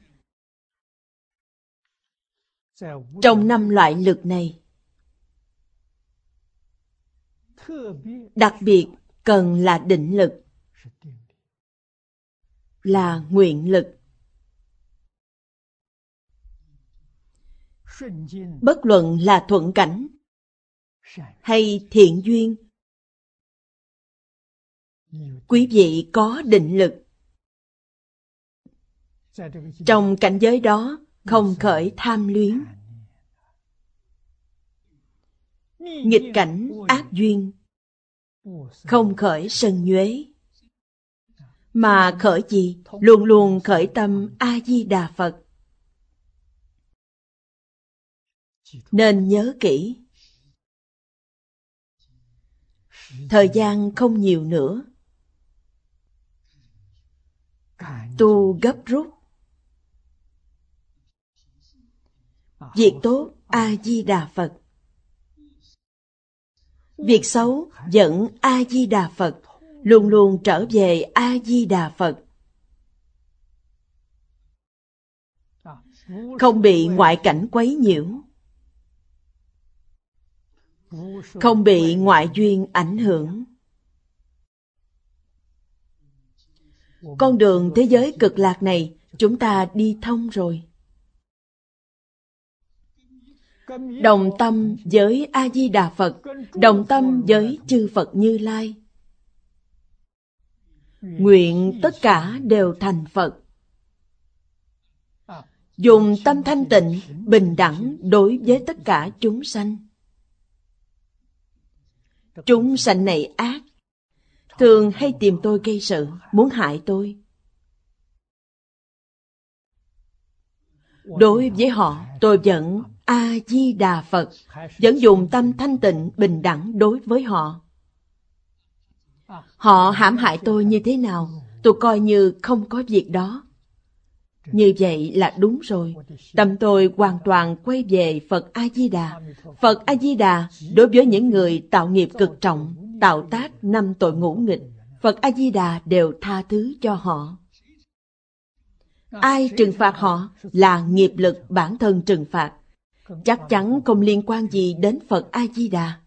trong năm loại lực này đặc biệt cần là định lực, là nguyện lực bất luận là thuận cảnh hay thiện duyên quý vị có định lực. Trong cảnh giới đó, không khởi tham luyến. Nghịch cảnh ác duyên. Không khởi sân nhuế. Mà khởi gì? Luôn luôn khởi tâm a di đà phật. Nên nhớ kỹ. Thời gian không nhiều nữa tu gấp rút. Việc tốt a di đà phật. Việc xấu dẫn a di đà phật luôn luôn trở về a di đà phật. Không bị ngoại cảnh quấy nhiễu. Không bị ngoại duyên ảnh hưởng con đường thế giới cực lạc này, chúng ta đi thông rồi. Đồng tâm với a di đà phật, đồng tâm với chư phật như lai. Nguyện tất cả đều thành phật. Dùng tâm thanh tịnh, bình đẳng đối với tất cả chúng sanh. Chúng sanh này ác thường hay tìm tôi gây sự, muốn hại tôi. Đối với họ, tôi vẫn a di đà phật, vẫn dùng tâm thanh tịnh, bình đẳng đối với họ. Họ hãm hại tôi như thế nào, tôi coi như không có việc đó. Như vậy là đúng rồi, tâm tôi hoàn toàn quay về phật a di đà. Phật a di đà đối với những người tạo nghiệp cực trọng tạo tác năm tội ngũ nghịch, phật a di đà đều tha thứ cho họ. Ai trừng phạt họ là nghiệp lực bản thân trừng phạt. Chắc chắn không liên quan gì đến phật a di đà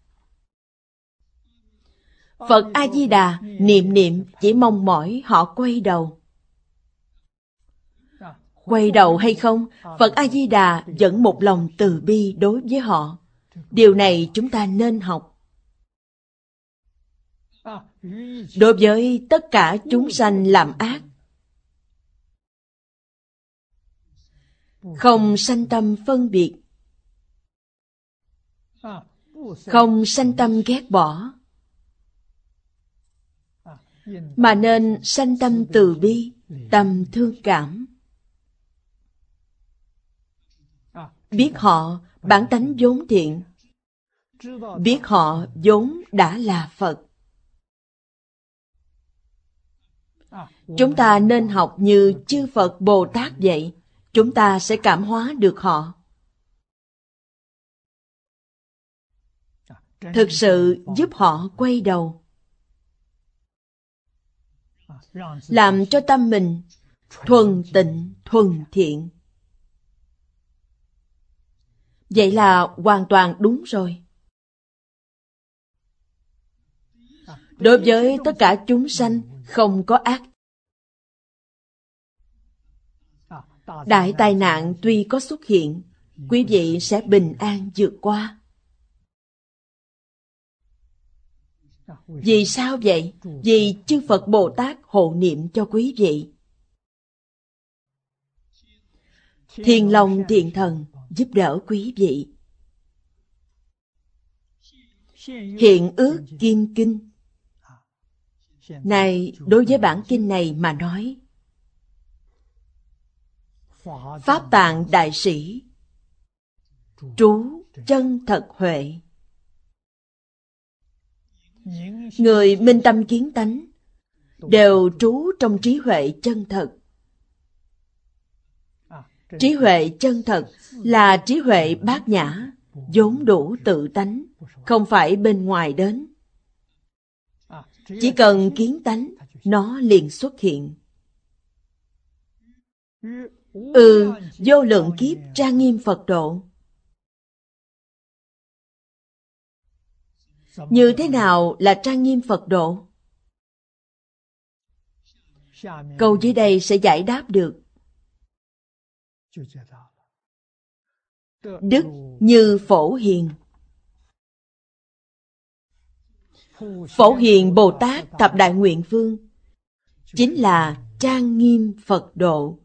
phật a di đà niệm niệm chỉ mong mỏi họ quay đầu. Quay đầu hay không, phật a di đà vẫn một lòng từ bi đối với họ. Điều này chúng ta nên học đối với tất cả chúng sanh làm ác, không sanh tâm phân biệt, không sanh tâm ghét bỏ, mà nên sanh tâm từ bi, tâm thương cảm. Biết họ bản tánh vốn thiện, biết họ vốn đã là phật. Chúng ta nên học như chư phật bồ tát vậy. Chúng ta sẽ cảm hóa được họ. Thực sự giúp họ quay đầu. Làm cho tâm mình thuần tịnh, thuần thiện. Vậy là hoàn toàn đúng rồi. Đối với tất cả chúng sanh, không có ác đại tai nạn tuy có xuất hiện quý vị sẽ bình an vượt qua Vì sao vậy? Vì chư Phật Bồ Tát hộ niệm cho quý vị. Thiên Long Thiện Thần giúp đỡ quý vị. Hiện ước Kim Kinh Này, đối với bản kinh này mà nói, Pháp Tạng Đại Sĩ Trú chân thật huệ Người minh tâm kiến tánh đều trú trong trí huệ chân thật. Trí huệ chân thật là trí huệ bát nhã, vốn đủ tự tánh, không phải bên ngoài đến. Chỉ cần kiến tánh, nó liền xuất hiện. Ừ, vô lượng kiếp trang nghiêm Phật độ. Như thế nào là trang nghiêm Phật độ? Câu dưới đây sẽ giải đáp được. Đức như phổ hiền Phổ hiền Bồ Tát Thập Đại Nguyện Vương chính là trang nghiêm Phật độ.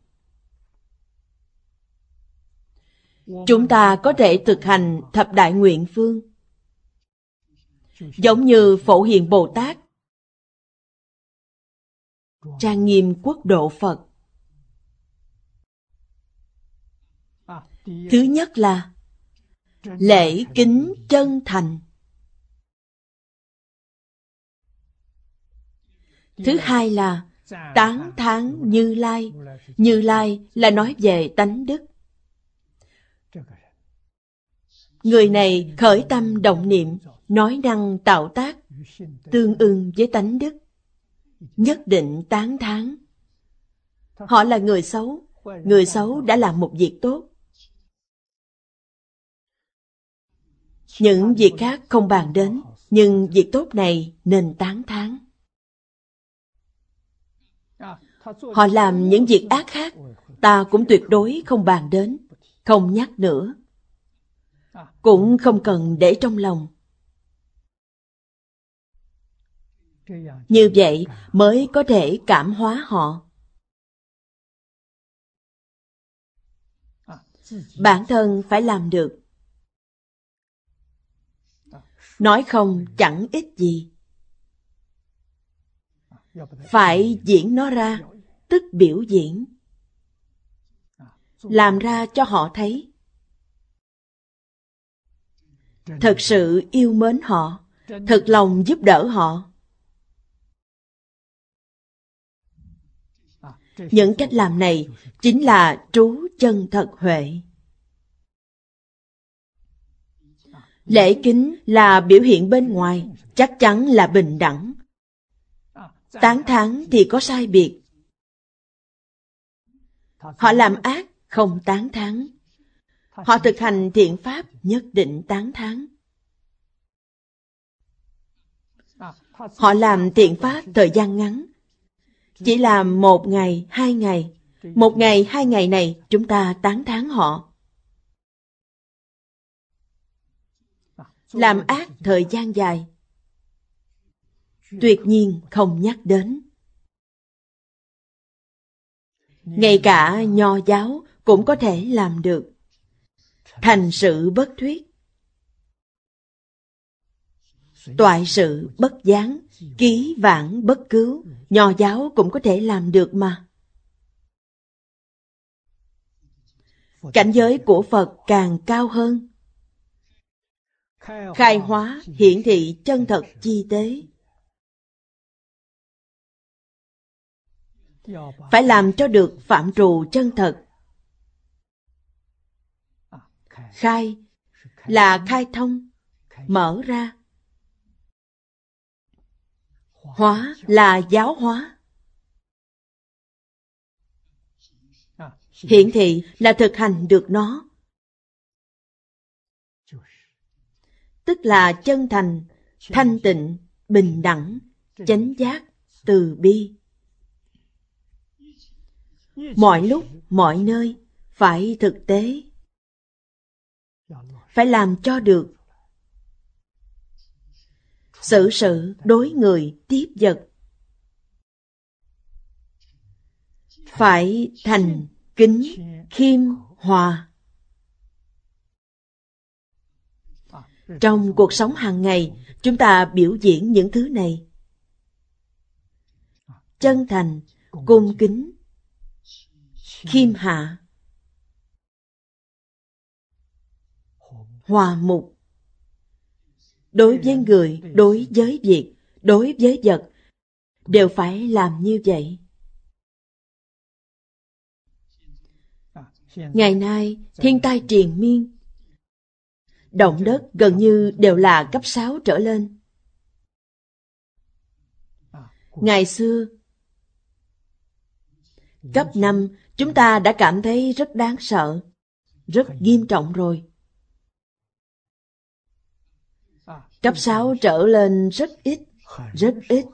Chúng ta có thể thực hành Thập Đại Nguyện Phương giống như Phổ Hiền Bồ Tát trang nghiêm quốc độ Phật. Thứ nhất là lễ kính chân thành. Thứ hai là tán thán Như Lai. Như Lai là nói về tánh đức. Người này khởi tâm động niệm, nói năng tạo tác, tương ưng với tánh đức nhất định tán thán. Họ là người xấu, người xấu đã làm một việc tốt. Những việc khác không bàn đến, nhưng việc tốt này nên tán thán. Họ làm những việc ác khác, ta cũng tuyệt đối không bàn đến, không nhắc nữa. Cũng không cần để trong lòng. Như vậy mới có thể cảm hóa họ. Bản thân phải làm được. Nói không chẳng ích gì. Phải diễn nó ra, tức biểu diễn. Làm ra cho họ thấy. Thật sự yêu mến họ, thật lòng giúp đỡ họ. Những cách làm này chính là trú chân thật huệ. Lễ kính là biểu hiện bên ngoài, chắc chắn là bình đẳng. Tán thán thì có sai biệt. Họ làm ác, không tán thán. Họ thực hành thiện pháp, nhất định tán thán. Họ làm thiện pháp thời gian ngắn, chỉ làm một ngày, hai ngày. Một ngày, hai ngày này chúng ta tán thán họ. Làm ác thời gian dài. Tuyệt nhiên không nhắc đến. Ngay cả nho giáo cũng có thể làm được. Thành sự bất thuyết. Toại sự bất gián, ký vãn bất cứu, nho giáo cũng có thể làm được mà. Cảnh giới của Phật càng cao hơn. Khai hóa hiển thị chân thật chi tế. Phải làm cho được phạm trù chân thật. Khai là khai thông, mở ra Hóa là giáo hóa. Hiện thị là thực hành được nó. Tức là chân thành, thanh tịnh, bình đẳng, chánh giác, từ bi. Mọi lúc, mọi nơi, phải thực tế. Phải làm cho được xử sự đối người tiếp vật. Phải thành kính, khiêm, hòa. Trong cuộc sống hàng ngày, chúng ta biểu diễn những thứ này. Chân thành, cung kính, khiêm hạ, hòa mục. Đối với người, đối với việc, đối với vật, đều phải làm như vậy. Ngày nay, thiên tai triền miên, động đất gần như đều là cấp 6 trở lên. Ngày xưa, cấp 5 chúng ta đã cảm thấy rất đáng sợ, rất nghiêm trọng rồi. Cấp 6 trở lên rất ít, rất ít.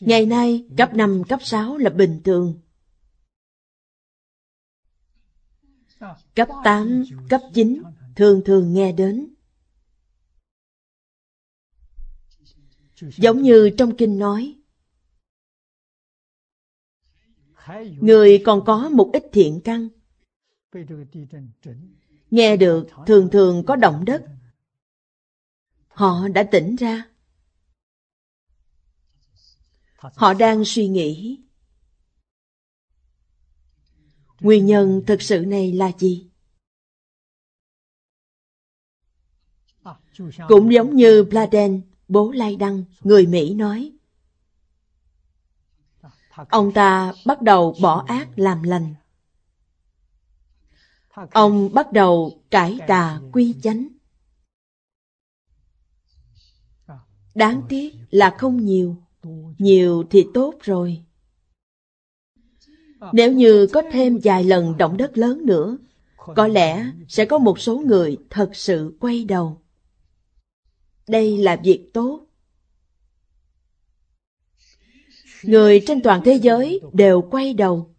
Ngày nay, cấp 5, cấp 6 là bình thường. Cấp 8, cấp 9 thường thường nghe đến. Giống như trong kinh nói, người còn có một ít thiện căn. Nghe được thường thường có động đất. Họ đã tỉnh ra. Họ đang suy nghĩ. Nguyên nhân thực sự này là gì? Cũng giống như Bladen, bố Lai Đăng, người Mỹ nói. Ông ta bắt đầu bỏ ác làm lành. Ông bắt đầu cải tà quy chánh. Đáng tiếc là không nhiều, nhiều thì tốt rồi. Nếu như có thêm vài lần động đất lớn nữa, có lẽ sẽ có một số người thật sự quay đầu. Đây là việc tốt. Người trên toàn thế giới đều quay đầu,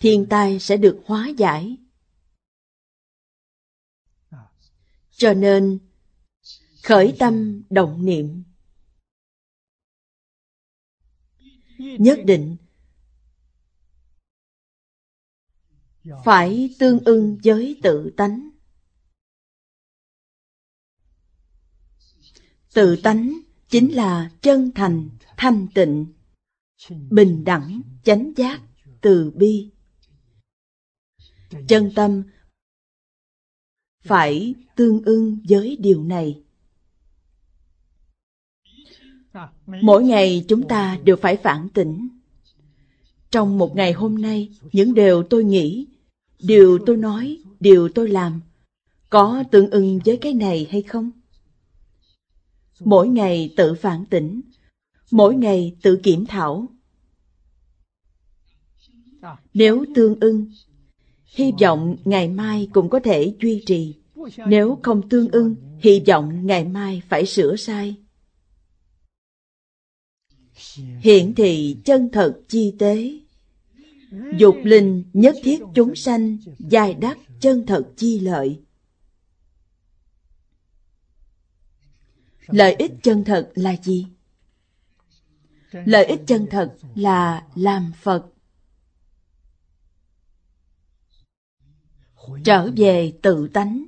thiên tai sẽ được hóa giải. Cho nên, khởi tâm động niệm. Nhất định phải tương ưng với tự tánh. Tự tánh chính là chân thành, thanh tịnh, bình đẳng, chánh giác, từ bi. Chân tâm phải tương ưng với điều này. Mỗi ngày chúng ta đều phải phản tỉnh. Trong một ngày hôm nay, những điều tôi nghĩ, điều tôi nói, điều tôi làm, có tương ưng với cái này hay không? Mỗi ngày tự phản tỉnh, mỗi ngày tự kiểm thảo. Nếu tương ưng, hy vọng ngày mai cũng có thể duy trì. Nếu không tương ưng, hy vọng ngày mai phải sửa sai. Hiện thị chân thật chi tế. Dục linh nhất thiết chúng sanh, dài đắc chân thật chi lợi. Lợi ích chân thật là gì? Lợi ích chân thật là làm Phật. Trở về tự tánh.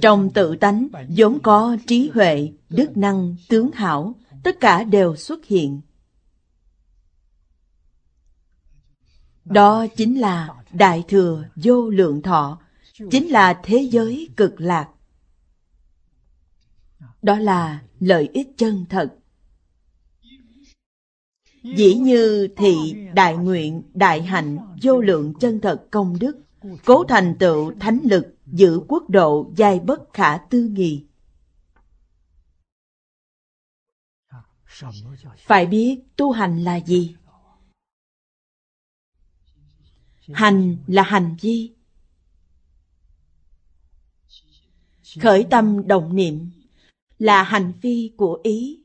Trong tự tánh vốn có trí huệ, đức năng, tướng hảo, tất cả đều xuất hiện. Đó chính là Đại Thừa Vô Lượng Thọ, chính là thế giới cực lạc. Đó là lợi ích chân thật. Dĩ như thị đại nguyện, đại hạnh, vô lượng chân thật công đức, cố thành tựu thánh lực, giữ quốc độ dài bất khả tư nghị. Phải biết tu hành là gì? Hành là hành vi. Khởi tâm động niệm là hành vi của ý.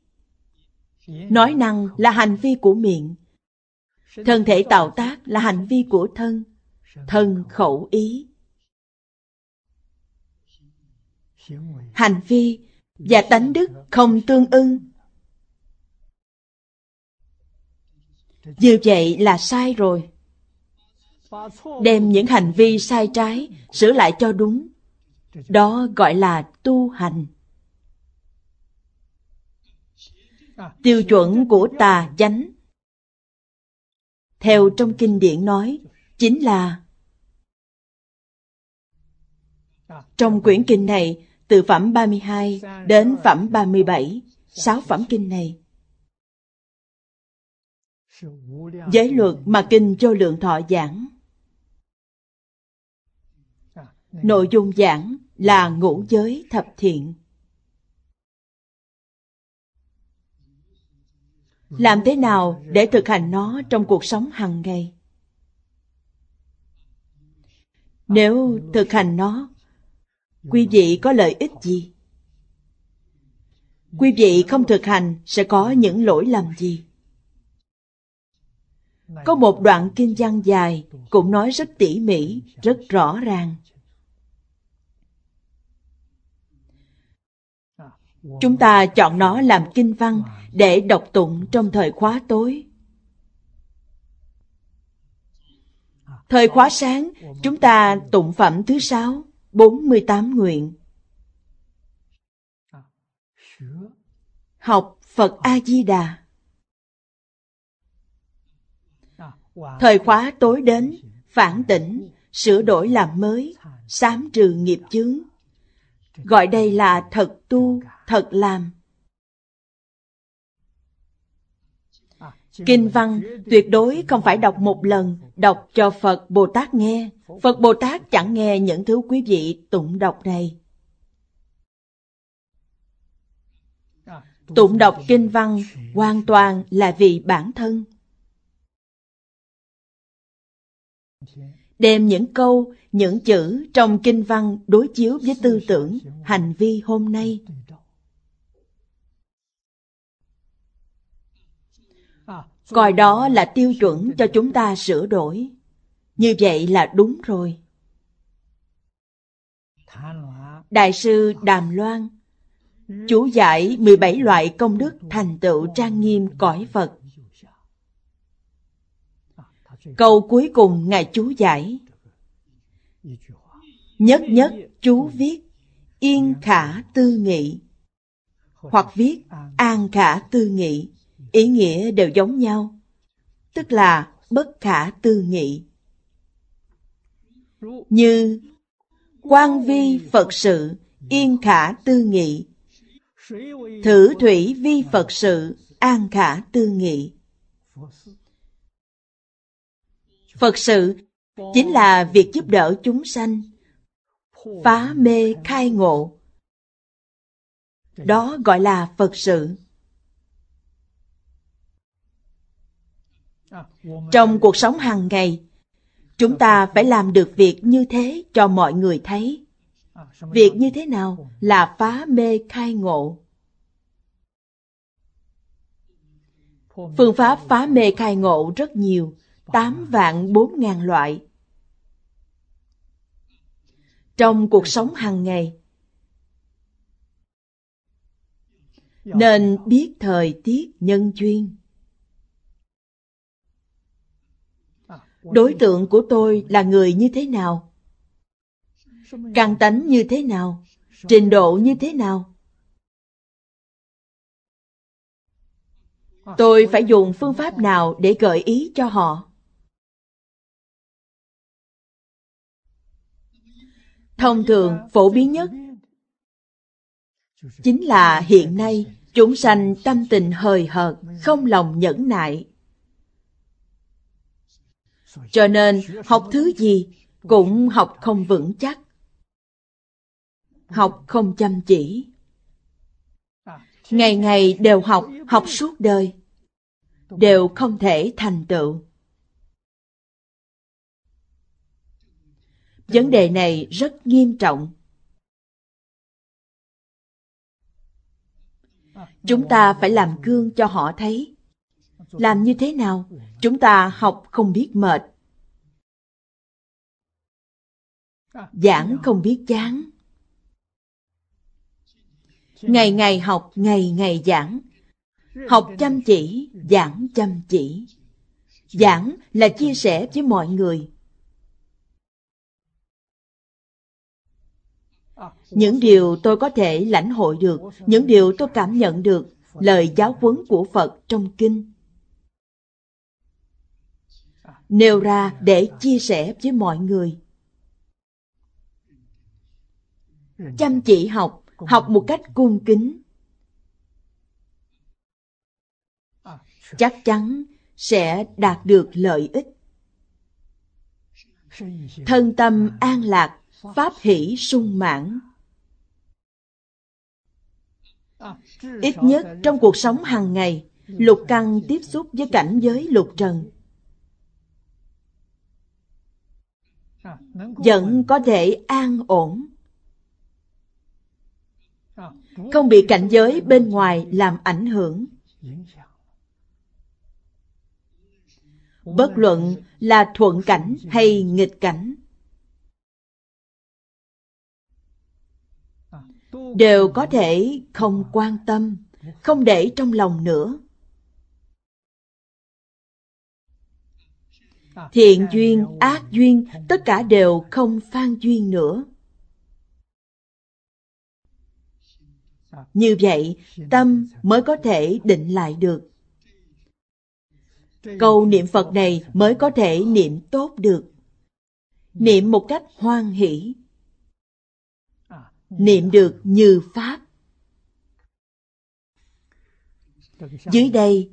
Nói năng là hành vi của miệng. Thân thể tạo tác là hành vi của thân. Thân khẩu ý. hành vi và tánh đức không tương ưng. Như vậy là sai rồi. Đem những hành vi sai trái sửa lại cho đúng. Đó gọi là tu hành. Tiêu chuẩn của tà chánh. Theo trong kinh điển nói, chính là trong quyển kinh này, từ phẩm 32 đến phẩm 37 sáu phẩm kinh này. Giới luật mà kinh cho lượng thọ giảng. Nội dung giảng là ngũ giới thập thiện. Làm thế nào để thực hành nó trong cuộc sống hàng ngày? Nếu thực hành nó, quý vị có lợi ích gì? Quý vị không thực hành sẽ có những lỗi lầm gì? Có một đoạn kinh văn dài cũng nói rất tỉ mỉ, rất rõ ràng. Chúng ta chọn nó làm kinh văn để đọc tụng trong thời khóa tối. Thời khóa sáng, chúng ta tụng phẩm thứ sáu, 48 nguyện. Học Phật A-di-đà. Thời khóa tối đến, phản tỉnh, sửa đổi làm mới, sám trừ nghiệp chướng. Gọi đây là thật tu, thật làm. Kinh văn tuyệt đối không phải đọc một lần, đọc cho Phật Bồ Tát nghe. Phật Bồ Tát chẳng nghe những thứ quý vị tụng đọc này. Tụng đọc kinh văn hoàn toàn là vì bản thân. Đem những câu, những chữ trong kinh văn đối chiếu với tư tưởng, hành vi hôm nay coi đó là tiêu chuẩn cho chúng ta sửa đổi. Như vậy là đúng rồi. Đại sư đàm loan chú giải 17 loại công đức thành tựu trang nghiêm cõi Phật. Câu cuối cùng Ngài chú giải. Nhất nhất chú viết, Yên khả tư nghị, Hoặc viết An khả tư nghị ý nghĩa đều giống nhau, tức là bất khả tư nghị. Như quan vi Phật sự, yên khả tư nghị. Thử thủy vi Phật sự, an khả tư nghị. Phật sự chính là việc giúp đỡ chúng sanh, phá mê khai ngộ. Đó gọi là Phật sự. Trong cuộc sống hàng ngày, chúng ta phải làm được việc như thế cho mọi người thấy. Việc như thế nào là phá mê khai ngộ. Phương pháp phá mê khai ngộ rất nhiều, tám vạn bốn ngàn loại. Trong cuộc sống hàng ngày, nên biết thời tiết nhân duyên. Đối tượng của tôi là người như thế nào? Căn tánh như thế nào? Trình độ như thế nào? Tôi phải dùng phương pháp nào để gợi ý cho họ? Thông thường, phổ biến nhất chính là hiện nay, chúng sanh tâm tình hời hợt, không lòng nhẫn nại cho nên học thứ gì cũng học không vững chắc. Học không chăm chỉ. Ngày ngày đều học, học suốt đời. Đều không thể thành tựu. Vấn đề này rất nghiêm trọng. Chúng ta phải làm gương cho họ thấy làm như thế nào? Chúng ta học không biết mệt. Giảng không biết chán. Ngày ngày học, ngày ngày giảng. Học chăm chỉ, giảng chăm chỉ. Giảng là chia sẻ với mọi người. Những điều tôi có thể lãnh hội được, những điều tôi cảm nhận được, lời giáo huấn của Phật trong kinh. Nêu ra để chia sẻ với mọi người. Chăm chỉ học, học một cách cung kính. Chắc chắn sẽ đạt được lợi ích. Thân tâm an lạc, pháp hỷ sung mãn. Ít nhất trong cuộc sống hàng ngày, lục căn tiếp xúc với cảnh giới lục trần. Vẫn có thể an ổn. Không bị cảnh giới bên ngoài làm ảnh hưởng. Bất luận là thuận cảnh hay nghịch cảnh. đều có thể không quan tâm, không để trong lòng nữa. Thiện duyên, ác duyên, tất cả đều không phan duyên nữa. Như vậy, tâm mới có thể định lại được. Câu niệm Phật này mới có thể niệm tốt được. Niệm một cách hoan hỷ niệm được như pháp dưới đây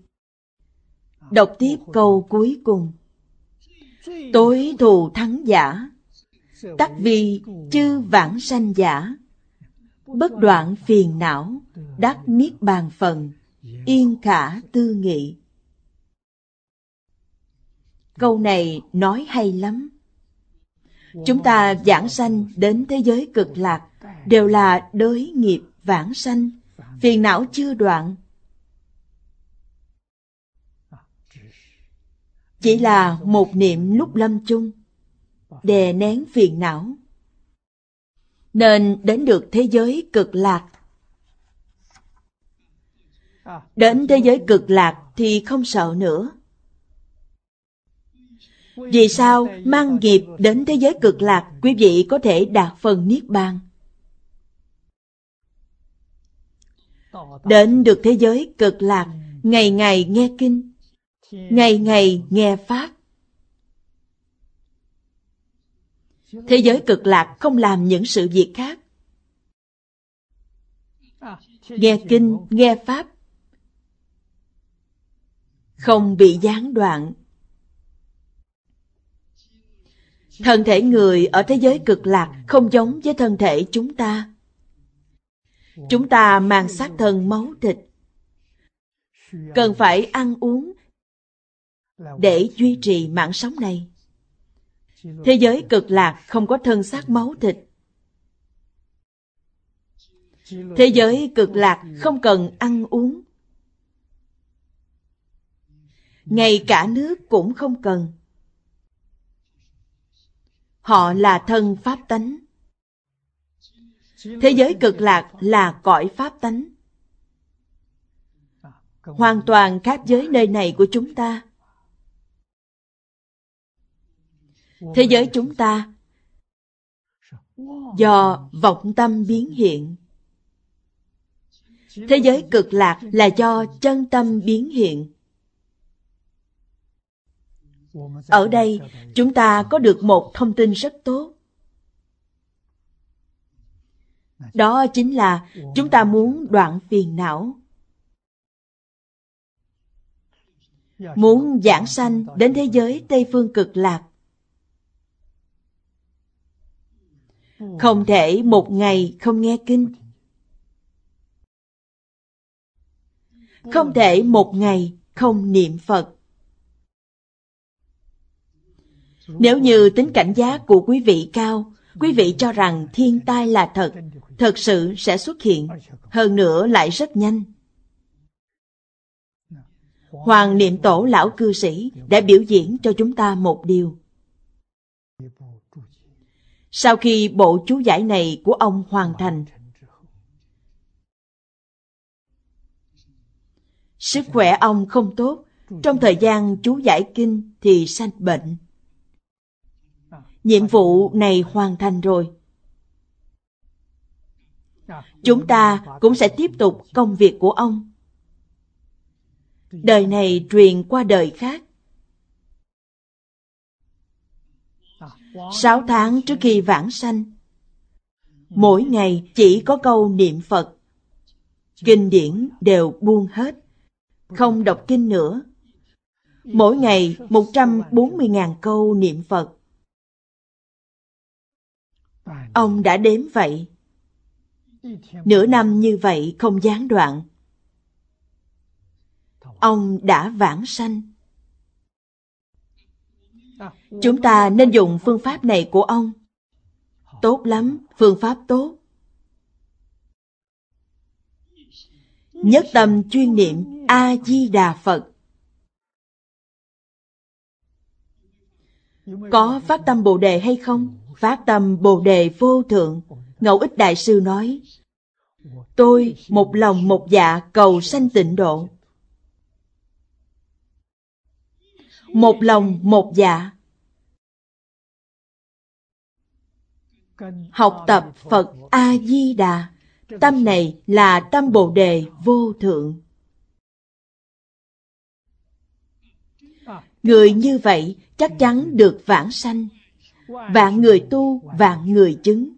đọc tiếp câu cuối cùng tối thù thắng giả tắc vi chư vãng sanh giả. Bất đoạn phiền não đắc niết bàn phần yên khả tư nghị. Câu này nói hay lắm. Chúng ta giảng sanh đến thế giới cực lạc đều là đới nghiệp vãng sanh, phiền não chưa đoạn. Chỉ là một niệm lúc lâm chung, đè nén phiền não, nên đến được thế giới cực lạc. Đến thế giới cực lạc thì không sợ nữa. Vì sao mang nghiệp đến thế giới cực lạc quý vị có thể đạt phần Niết Bàn? Đến được thế giới cực lạc, ngày ngày nghe kinh, ngày ngày nghe Pháp. Thế giới cực lạc không làm những sự việc khác. Nghe kinh, nghe Pháp. Không bị gián đoạn. Thân thể người ở thế giới cực lạc không giống với thân thể chúng ta. Chúng ta mang xác thân máu thịt, cần phải ăn uống để duy trì mạng sống này. Thế giới cực lạc không có thân xác máu thịt. Thế giới cực lạc không cần ăn uống. Ngay cả nước cũng không cần. Họ là thân pháp tánh. Thế giới cực lạc là cõi pháp tánh. Hoàn toàn khác với nơi này của chúng ta. Thế giới chúng ta do vọng tâm biến hiện. Thế giới cực lạc là do chân tâm biến hiện. Ở đây, chúng ta có được một thông tin rất tốt. Đó chính là chúng ta muốn đoạn phiền não. Muốn giảng sanh đến thế giới Tây Phương cực lạc. Không thể một ngày không nghe kinh. Không thể một ngày không niệm Phật. Nếu như tính cảnh giác của quý vị cao, quý vị cho rằng thiên tai là thật, thật sự sẽ xuất hiện, hơn nữa lại rất nhanh. Hoàng niệm tổ lão cư sĩ đã biểu diễn cho chúng ta một điều. Sau khi bộ chú giải này của ông hoàn thành, sức khỏe ông không tốt, trong thời gian chú giải kinh thì sanh bệnh. Nhiệm vụ này hoàn thành rồi. Chúng ta cũng sẽ tiếp tục công việc của ông. Đời này truyền qua đời khác Sáu tháng trước khi vãng sanh, mỗi ngày chỉ có câu niệm Phật. Kinh điển đều buông hết, không đọc kinh nữa. Mỗi ngày 140.000 câu niệm Phật. Ông đã đếm vậy. Nửa năm như vậy không gián đoạn. Ông đã vãng sanh. Chúng ta nên dùng phương pháp này của ông. Tốt lắm, phương pháp tốt. Nhất tâm chuyên niệm A-di-đà Phật. Có phát tâm Bồ Đề hay không? Phát tâm Bồ Đề vô thượng. Ngẫu ích Đại Sư nói, Tôi một lòng một dạ cầu sanh tịnh độ. Một lòng một dạ. Học tập Phật A-di-đà, tâm này là tâm Bồ Đề vô thượng. Người như vậy chắc chắn được vãng sanh. Vạn người tu, vạn người chứng.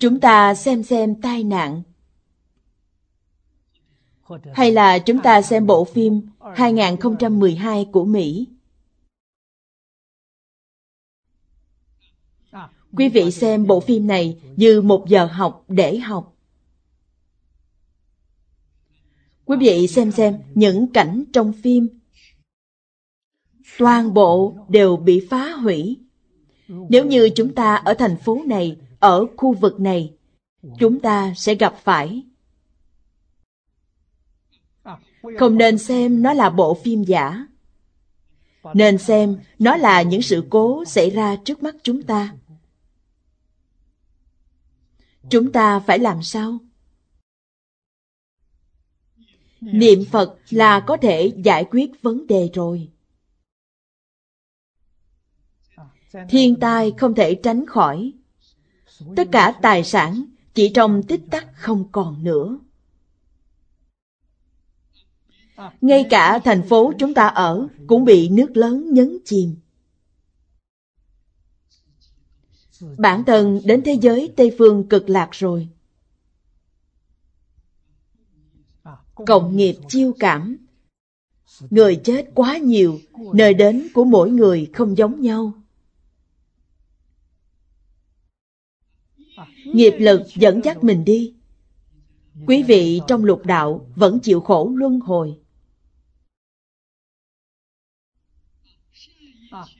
Chúng ta xem xem tai nạn. Hay là chúng ta xem bộ phim 2012 của Mỹ. Quý vị xem bộ phim này như một giờ học để học. Quý vị xem xem những cảnh trong phim. Toàn bộ đều bị phá hủy. Nếu như chúng ta ở thành phố này, ở khu vực này, chúng ta sẽ gặp phải. Không nên xem nó là bộ phim giả. Nên xem nó là những sự cố xảy ra trước mắt chúng ta. Chúng ta phải làm sao? Niệm Phật là có thể giải quyết vấn đề rồi. Thiên tai không thể tránh khỏi. Tất cả tài sản chỉ trong tích tắc không còn nữa. Ngay cả thành phố chúng ta ở cũng bị nước lớn nhấn chìm. Bản thân đến thế giới Tây Phương cực lạc rồi. Cộng nghiệp chiêu cảm. Người chết quá nhiều, nơi đến của mỗi người không giống nhau. Nghiệp lực dẫn dắt mình đi. Quý vị trong lục đạo vẫn chịu khổ luân hồi.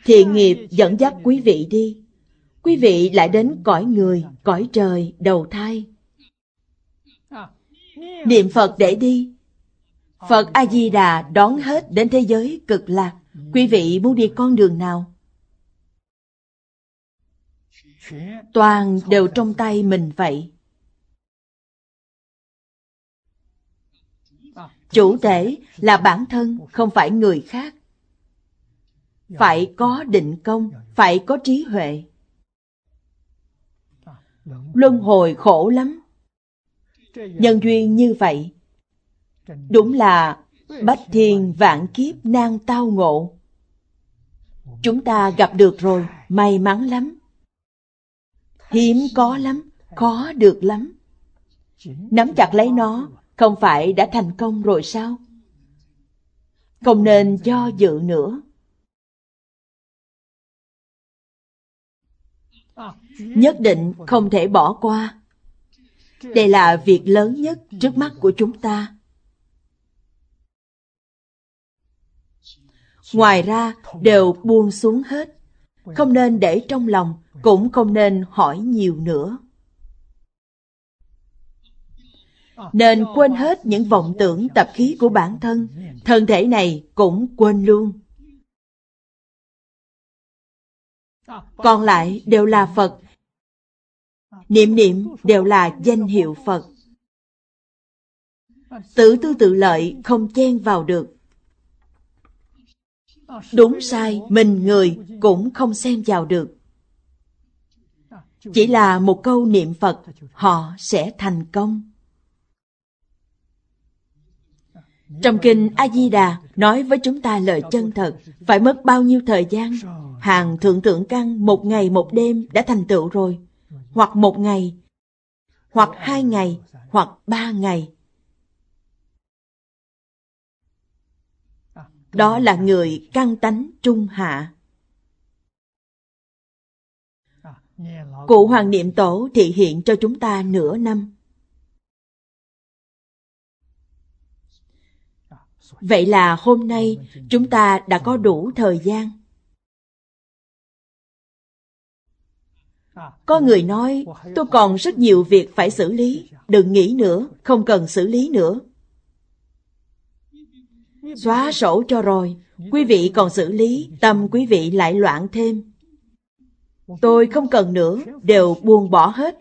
Thiện nghiệp dẫn dắt quý vị đi quý vị lại đến cõi người, cõi trời, đầu thai. Niệm Phật để đi. Phật A-di-đà đón hết đến thế giới cực lạc. Quý vị muốn đi con đường nào? Toàn đều trong tay mình vậy. Chủ thể là bản thân, không phải người khác. Phải có định công, phải có trí huệ. Luân hồi khổ lắm. Nhân duyên như vậy, đúng là bách thiên vạn kiếp nan tao ngộ. Chúng ta gặp được rồi, may mắn lắm. Hiếm có lắm, khó được lắm. Nắm chặt lấy nó, không phải đã thành công rồi sao? Không nên do dự nữa. Nhất định không thể bỏ qua. Đây là việc lớn nhất trước mắt của chúng ta. Ngoài ra, đều buông xuống hết. Không nên để trong lòng, cũng không nên hỏi nhiều nữa. Nên quên hết những vọng tưởng tập khí của bản thân, thân thể này cũng quên luôn. Còn lại đều là Phật, Niệm niệm đều là danh hiệu Phật. Tự tư tự lợi không chen vào được. Đúng sai, mình người cũng không xen vào được. Chỉ là một câu niệm Phật, họ sẽ thành công. Trong kinh A-di-đà nói với chúng ta lời chân thật, phải mất bao nhiêu thời gian? Hàng thượng thượng căn một ngày một đêm đã thành tựu rồi, hoặc một ngày, hoặc hai ngày, hoặc ba ngày. Đó là người căn tánh trung hạ. Cụ Hoàng Niệm Tổ thị hiện cho chúng ta nửa năm. Vậy là hôm nay chúng ta đã có đủ thời gian. Có người nói, tôi còn rất nhiều việc phải xử lý, đừng nghĩ nữa, không cần xử lý nữa. Xóa sổ cho rồi, quý vị còn xử lý, tâm quý vị lại loạn thêm. Tôi không cần nữa, đều buông bỏ hết.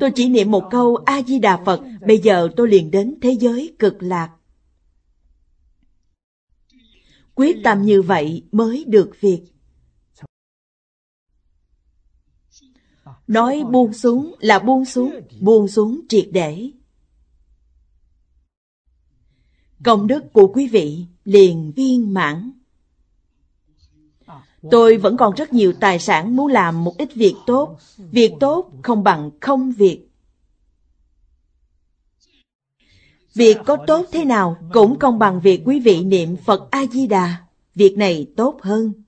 Tôi chỉ niệm một câu A-di-đà Phật, bây giờ tôi liền đến thế giới cực lạc. Quyết tâm như vậy mới được việc. Nói buông xuống là buông xuống, buông xuống triệt để. Công đức của quý vị liền viên mãn. Tôi vẫn còn rất nhiều tài sản muốn làm một ít việc tốt. Việc tốt không bằng không việc. Việc có tốt thế nào cũng không bằng việc quý vị niệm Phật A-di-đà. Việc này tốt hơn.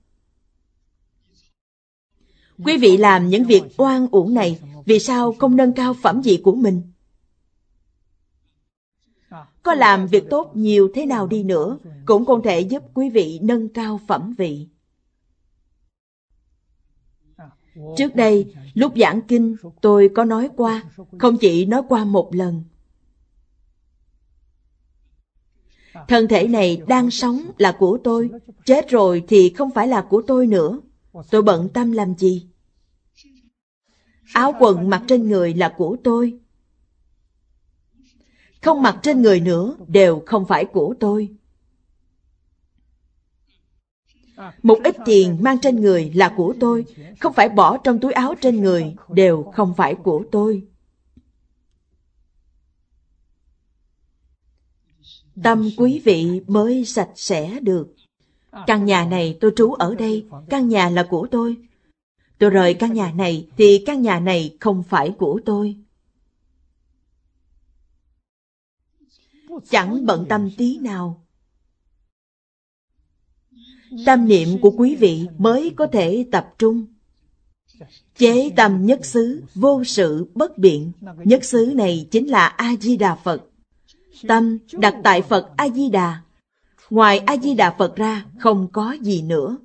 Quý vị làm những việc oan uổng này, vì sao không nâng cao phẩm vị của mình? Có làm việc tốt nhiều thế nào đi nữa, cũng không thể giúp quý vị nâng cao phẩm vị. Trước đây, lúc giảng kinh, tôi có nói qua, không chỉ nói qua một lần. Thân thể này đang sống là của tôi, chết rồi thì không phải là của tôi nữa. Tôi bận tâm làm gì? Áo quần mặc trên người là của tôi. Không mặc trên người nữa đều không phải của tôi. Một ít tiền mang trên người là của tôi, không phải bỏ trong túi áo trên người đều không phải của tôi. Tâm quý vị mới sạch sẽ được. Căn nhà này tôi trú ở đây, căn nhà là của tôi. Tôi rời căn nhà này thì căn nhà này không phải của tôi. Chẳng bận tâm tí nào. Tâm niệm của quý vị mới có thể tập trung. Chế tâm nhất xứ, vô sự, bất biện. Nhất xứ này chính là A-di-đà Phật. Tâm đặt tại Phật A-di-đà. Ngoài A-di-đà Phật ra, không có gì nữa.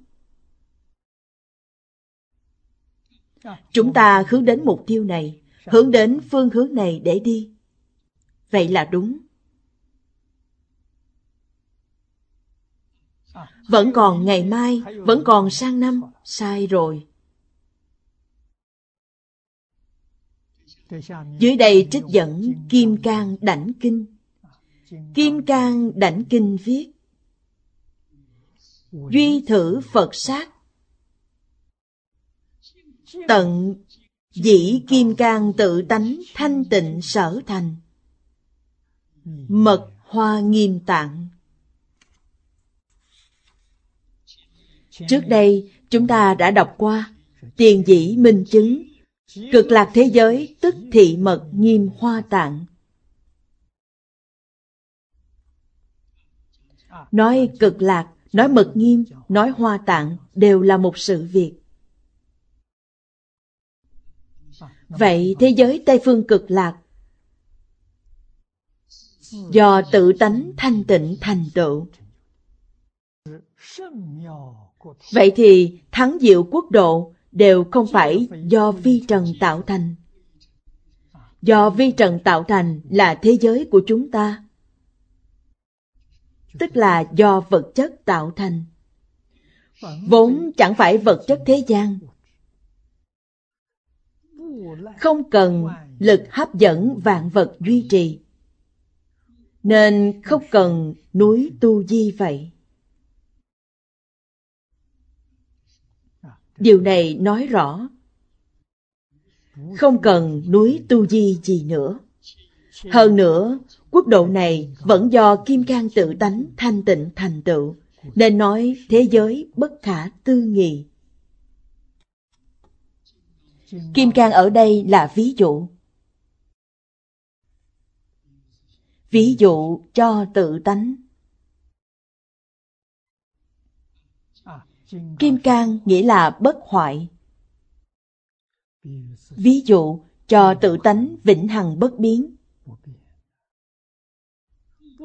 Chúng ta hướng đến mục tiêu này, hướng đến phương hướng này để đi. Vậy là đúng. Vẫn còn ngày mai, vẫn còn sang năm, sai rồi. Dưới đây trích dẫn Kim Cang Đảnh Kinh. Kim Cang Đảnh Kinh viết Duy thử Phật sát. Tận dĩ kim cang tự tánh thanh tịnh sở thành. Mật hoa nghiêm tạng. Trước đây chúng ta đã đọc qua Tiền dĩ minh chứng Cực lạc thế giới tức thị mật nghiêm hoa tạng. Nói cực lạc, nói mật nghiêm, nói hoa tạng đều là một sự việc. Vậy thế giới Tây Phương cực lạc do tự tánh thanh tịnh thành tựu. Vậy thì thắng diệu quốc độ đều không phải do vi trần tạo thành. Do vi trần tạo thành là thế giới của chúng ta. Tức là do vật chất tạo thành. Vốn chẳng phải vật chất thế gian, không cần lực hấp dẫn vạn vật duy trì. Nên không cần núi tu di vậy. Điều này nói rõ không cần núi tu di gì nữa. Hơn nữa, quốc độ này vẫn do kim cang tự tánh thanh tịnh thành tựu, nên nói thế giới bất khả tư nghị. Kim cang ở đây là ví dụ. Ví dụ cho tự tánh. Kim cang nghĩa là bất hoại. Ví dụ cho tự tánh vĩnh hằng bất biến.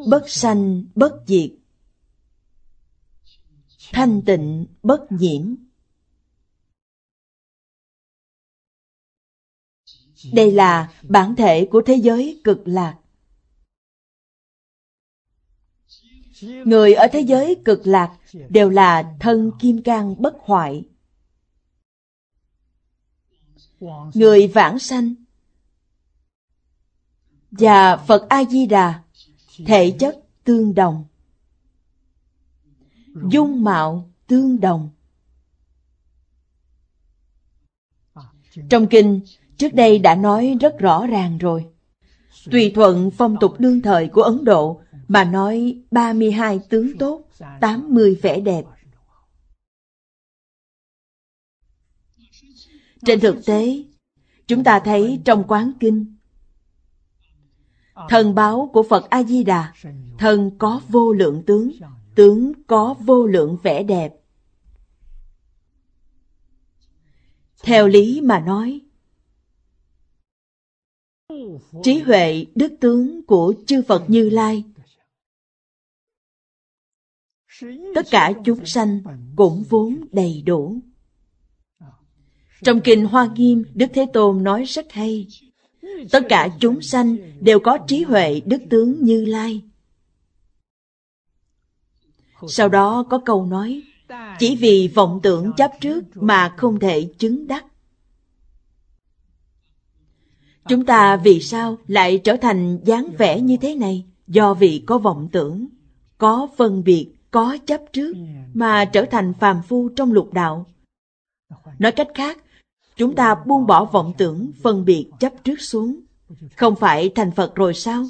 Bất sanh, bất diệt. Thanh tịnh, bất nhiễm. Đây là bản thể của thế giới cực lạc. Người ở thế giới cực lạc đều là thân kim cang bất hoại. Người vãng sanh và Phật A-di-đà thể chất tương đồng, dung mạo tương đồng. Trong kinh, trước đây đã nói rất rõ ràng rồi. Tùy thuận phong tục đương thời của Ấn Độ mà nói 32 tướng tốt, 80 vẻ đẹp. Trên thực tế, chúng ta thấy trong quán kinh, thần báo của Phật A-di-đà, thần có vô lượng tướng, tướng có vô lượng vẻ đẹp. Theo lý mà nói, trí huệ đức tướng của chư Phật Như Lai tất cả chúng sanh cũng vốn đầy đủ. Trong kinh Hoa Nghiêm, Đức Thế Tôn nói rất hay. Tất cả chúng sanh đều có trí huệ đức tướng như lai. Sau đó có câu nói, chỉ vì vọng tưởng chấp trước mà không thể chứng đắc. Chúng ta vì sao lại trở thành dáng vẻ như thế này? Do vì có vọng tưởng, có phân biệt, có chấp trước mà trở thành phàm phu trong lục đạo. Nói cách khác, chúng ta buông bỏ vọng tưởng, phân biệt, chấp trước xuống. Không phải thành Phật rồi sao?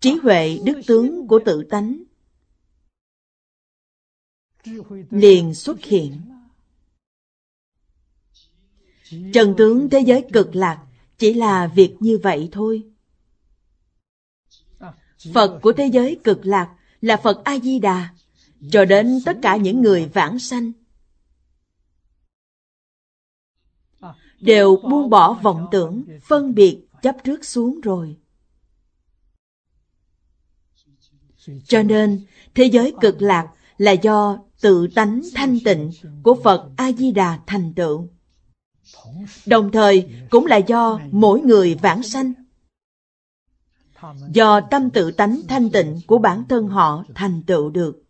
Trí huệ đức tướng của tự tánh liền xuất hiện. Trần tướng thế giới cực lạc chỉ là việc như vậy thôi. Phật của thế giới cực lạc là Phật A-di-đà, cho đến tất cả những người vãng sanh. Đều buông bỏ vọng tưởng, phân biệt, chấp trước xuống rồi. Cho nên, thế giới cực lạc là do tự tánh thanh tịnh của Phật A-di-đà thành tựu. Đồng thời cũng là do mỗi người vãng sanh do tâm tự tánh thanh tịnh của bản thân họ thành tựu được.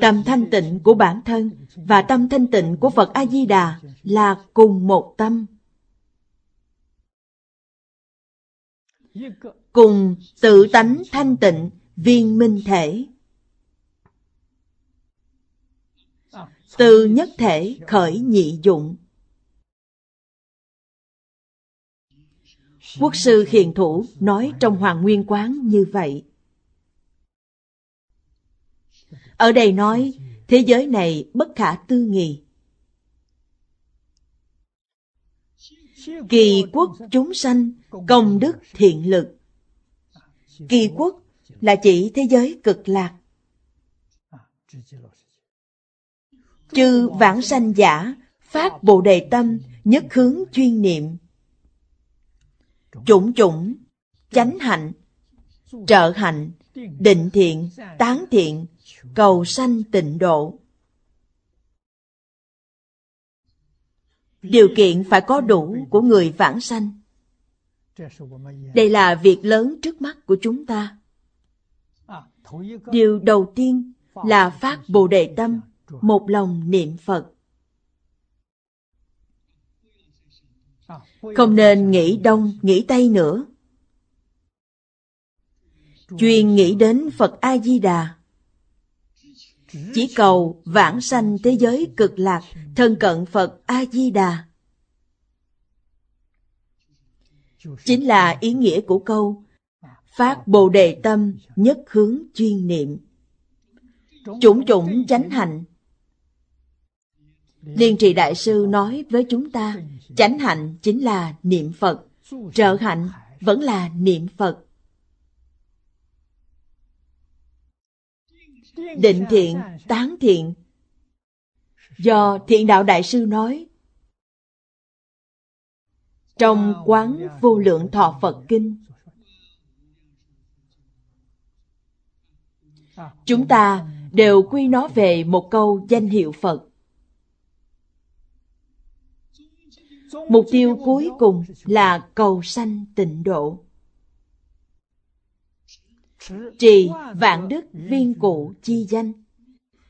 Tâm thanh tịnh của bản thân và tâm thanh tịnh của Phật A-di-đà là cùng một tâm. Cùng tự tánh thanh tịnh viên minh thể. Từ nhất thể khởi nhị dụng. Quốc sư hiền thủ nói trong Hoàng Nguyên Quán như vậy. Ở đây nói, thế giới này bất khả tư nghị. Kỳ quốc chúng sanh, công đức thiện lực. Kỳ quốc là chỉ thế giới cực lạc. Chư vãng sanh giả, phát bồ đề tâm, nhất hướng chuyên niệm, chủng chủng, chánh hạnh, trợ hạnh, định thiện, tán thiện, cầu sanh tịnh độ. Điều kiện phải có đủ của người vãng sanh. Đây là việc lớn trước mắt của chúng ta. Điều đầu tiên là phát Bồ Đề Tâm, một lòng niệm Phật. Không nên nghĩ đông, nghĩ tây nữa. Chuyên nghĩ đến Phật A-di-đà. Chỉ cầu vãng sanh thế giới cực lạc, thân cận Phật A-di-đà. Chính là ý nghĩa của câu Phát Bồ Đề Tâm nhất hướng chuyên niệm. Chủng chủng chánh hạnh Liên trì đại sư nói với chúng ta, chánh hạnh chính là niệm Phật, trợ hạnh vẫn là niệm Phật. Định thiện, tán thiện Do thiện đạo đại sư nói Trong quán vô lượng thọ Phật Kinh Chúng ta đều quy nó về một câu danh hiệu Phật Mục tiêu cuối cùng là cầu sanh tịnh độ. Trì, vạn đức, viên cụ, chi danh.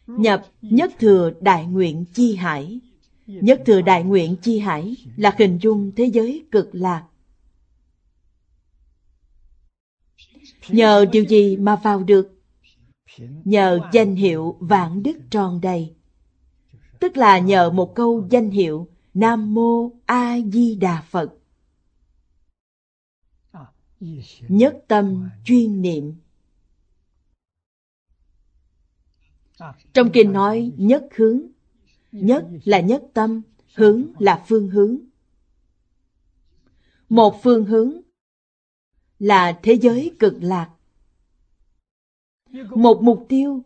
Nhập, nhất thừa đại nguyện chi hải. Nhất thừa đại nguyện chi hải là hình dung thế giới cực lạc. Nhờ điều gì mà vào được? Nhờ danh hiệu vạn đức tròn đầy. Tức là nhờ một câu danh hiệu Nam Mô A Di Đà Phật. Nhất tâm chuyên niệm. Trong kinh nói nhất hướng, nhất là nhất tâm, hướng là phương hướng. Một phương hướng là thế giới cực lạc. Một mục tiêu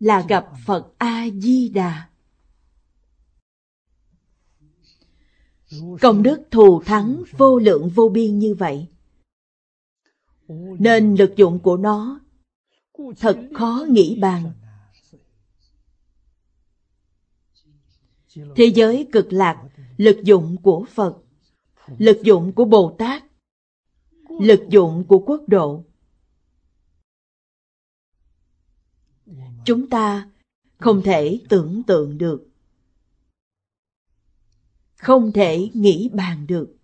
là gặp Phật A-di-đà. Công đức thù thắng vô lượng vô biên như vậy. Nên lực dụng của nó thật khó nghĩ bàn. Thế giới cực lạc, lực dụng của Phật, lực dụng của Bồ Tát, lực dụng của quốc độ. Chúng ta không thể tưởng tượng được không thể nghĩ bàn được.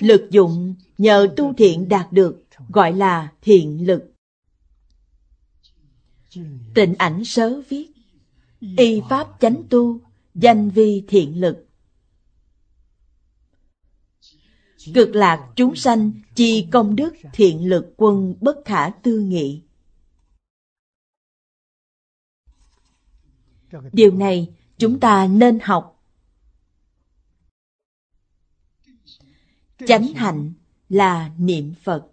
Lực dụng nhờ tu thiện đạt được gọi là thiện lực. Tịnh ảnh sớ viết, y pháp chánh tu, danh vi thiện lực. Cực lạc chúng sanh chi công đức thiện lực quân bất khả tư nghị. Điều này chúng ta nên học. Chánh hạnh là niệm phật.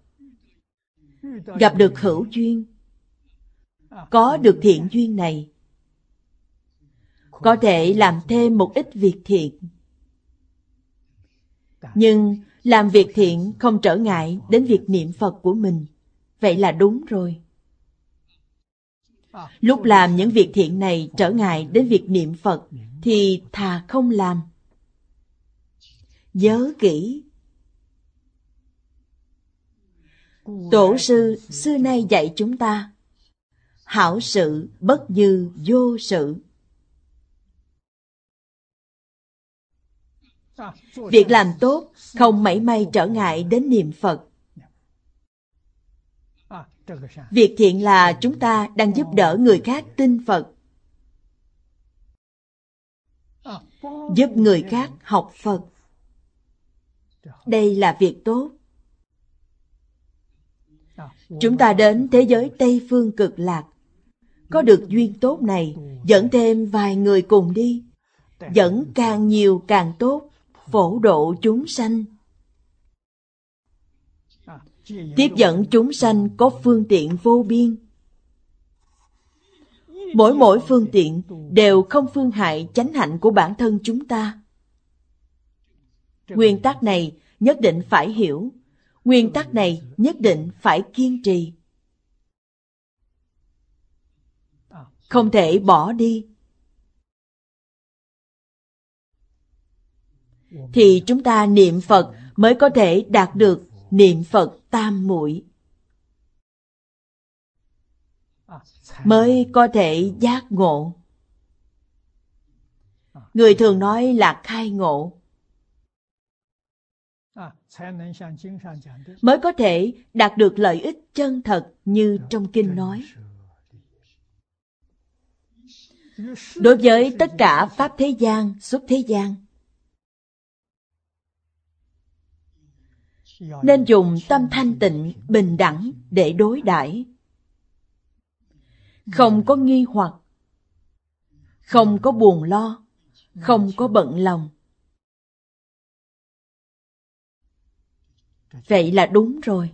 Gặp được hữu duyên, có được thiện duyên này, có thể làm thêm một ít việc thiện. Nhưng làm việc thiện không trở ngại đến việc niệm phật của mình. Vậy là đúng rồi. Lúc làm những việc thiện này trở ngại đến việc niệm Phật, thì thà không làm. Nhớ kỹ. Tổ sư, xưa nay dạy chúng ta, Hảo sự bất như vô sự Việc làm tốt không mảy may trở ngại đến niệm Phật Việc thiện là chúng ta đang giúp đỡ người khác tin Phật. Giúp người khác học Phật. Đây là việc tốt. Chúng ta đến thế giới Tây Phương cực lạc. Có được duyên tốt này, dẫn thêm vài người cùng đi. Dẫn càng nhiều càng tốt, phổ độ chúng sanh tiếp dẫn chúng sanh có phương tiện vô biên. Mỗi mỗi phương tiện đều không phương hại chánh hạnh của bản thân chúng ta. Nguyên tắc này nhất định phải hiểu. Nguyên tắc này nhất định phải kiên trì. Không thể bỏ đi. Thì chúng ta niệm phật mới có thể đạt được niệm phật tam muội. Mới có thể giác ngộ. Người thường nói là khai ngộ. Mới có thể đạt được lợi ích chân thật như trong kinh nói. Đối với tất cả pháp thế gian, xuất thế gian nên dùng tâm thanh tịnh, bình đẳng để đối đãi. Không có nghi hoặc. Không có buồn lo. Không có bận lòng. Vậy là đúng rồi.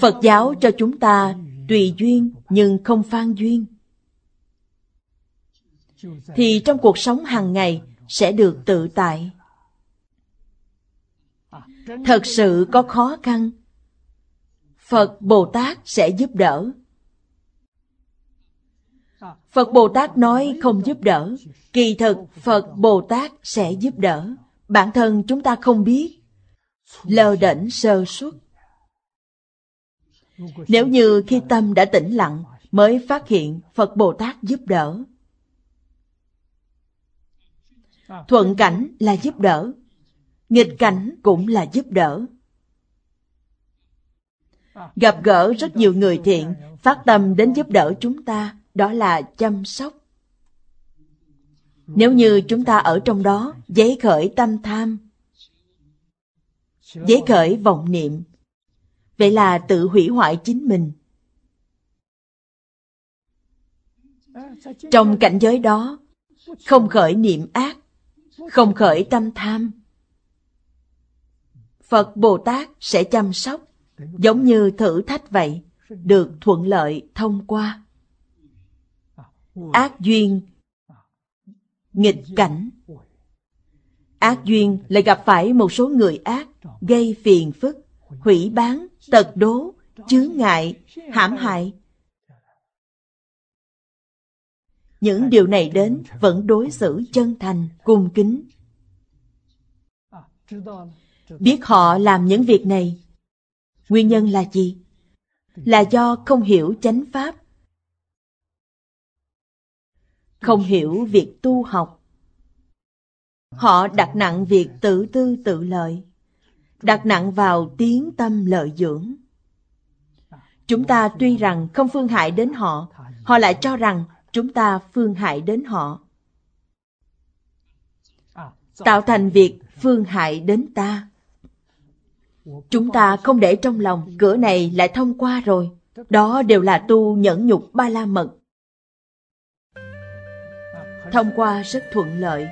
Phật giáo cho chúng ta tùy duyên nhưng không phan duyên. Thì trong cuộc sống hàng ngày sẽ được tự tại. Thật sự có khó khăn, phật bồ tát sẽ giúp đỡ. Phật bồ tát nói không giúp đỡ, kỳ thực phật bồ tát sẽ giúp đỡ. Bản thân chúng ta không biết lơ đễnh sơ suất. Nếu như khi tâm đã tĩnh lặng, mới phát hiện phật bồ tát giúp đỡ thuận cảnh là giúp đỡ. Nghịch cảnh cũng là giúp đỡ. Gặp gỡ rất nhiều người thiện phát tâm đến giúp đỡ chúng ta đó là chăm sóc. Nếu như chúng ta ở trong đó giấy khởi tâm tham. Giấy khởi vọng niệm. Vậy là tự hủy hoại chính mình. Trong cảnh giới đó không khởi niệm ác không khởi tâm tham. Phật bồ tát sẽ chăm sóc, giống như thử thách vậy, được thuận lợi thông qua. Ác duyên, nghịch cảnh. Ác duyên lại gặp phải một số người ác, gây phiền phức, hủy bán, tật đố, chướng ngại, hãm hại. Những điều này đến vẫn đối xử chân thành, cung kính. Biết họ làm những việc này. Nguyên nhân là gì? Là do không hiểu chánh pháp. Không hiểu việc tu học. Họ đặt nặng việc tự tư tự lợi. Đặt nặng vào tiếng tâm lợi dưỡng. Chúng ta tuy rằng không phương hại đến họ họ lại cho rằng chúng ta phương hại đến họ. Tạo thành việc phương hại đến ta. Chúng ta không để trong lòng cửa này lại thông qua rồi. Đó đều là tu nhẫn nhục ba la mật. Thông qua rất thuận lợi.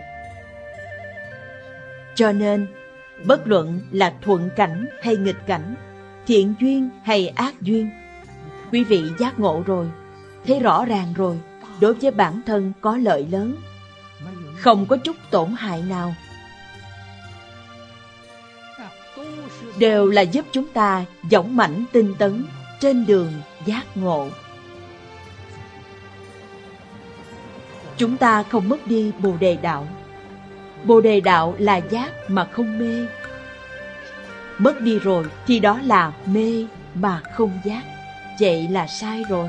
Cho nên bất luận là thuận cảnh hay nghịch cảnh thiện duyên hay ác duyên quý vị giác ngộ rồi thấy rõ ràng rồi đối với bản thân có lợi lớn. Không có chút tổn hại nào. Đều là giúp chúng ta dõng mãnh tinh tấn trên đường giác ngộ. Chúng ta không mất đi bồ đề đạo. Bồ đề đạo là giác mà không mê. Mất đi rồi thì đó là mê mà không giác. Vậy là sai rồi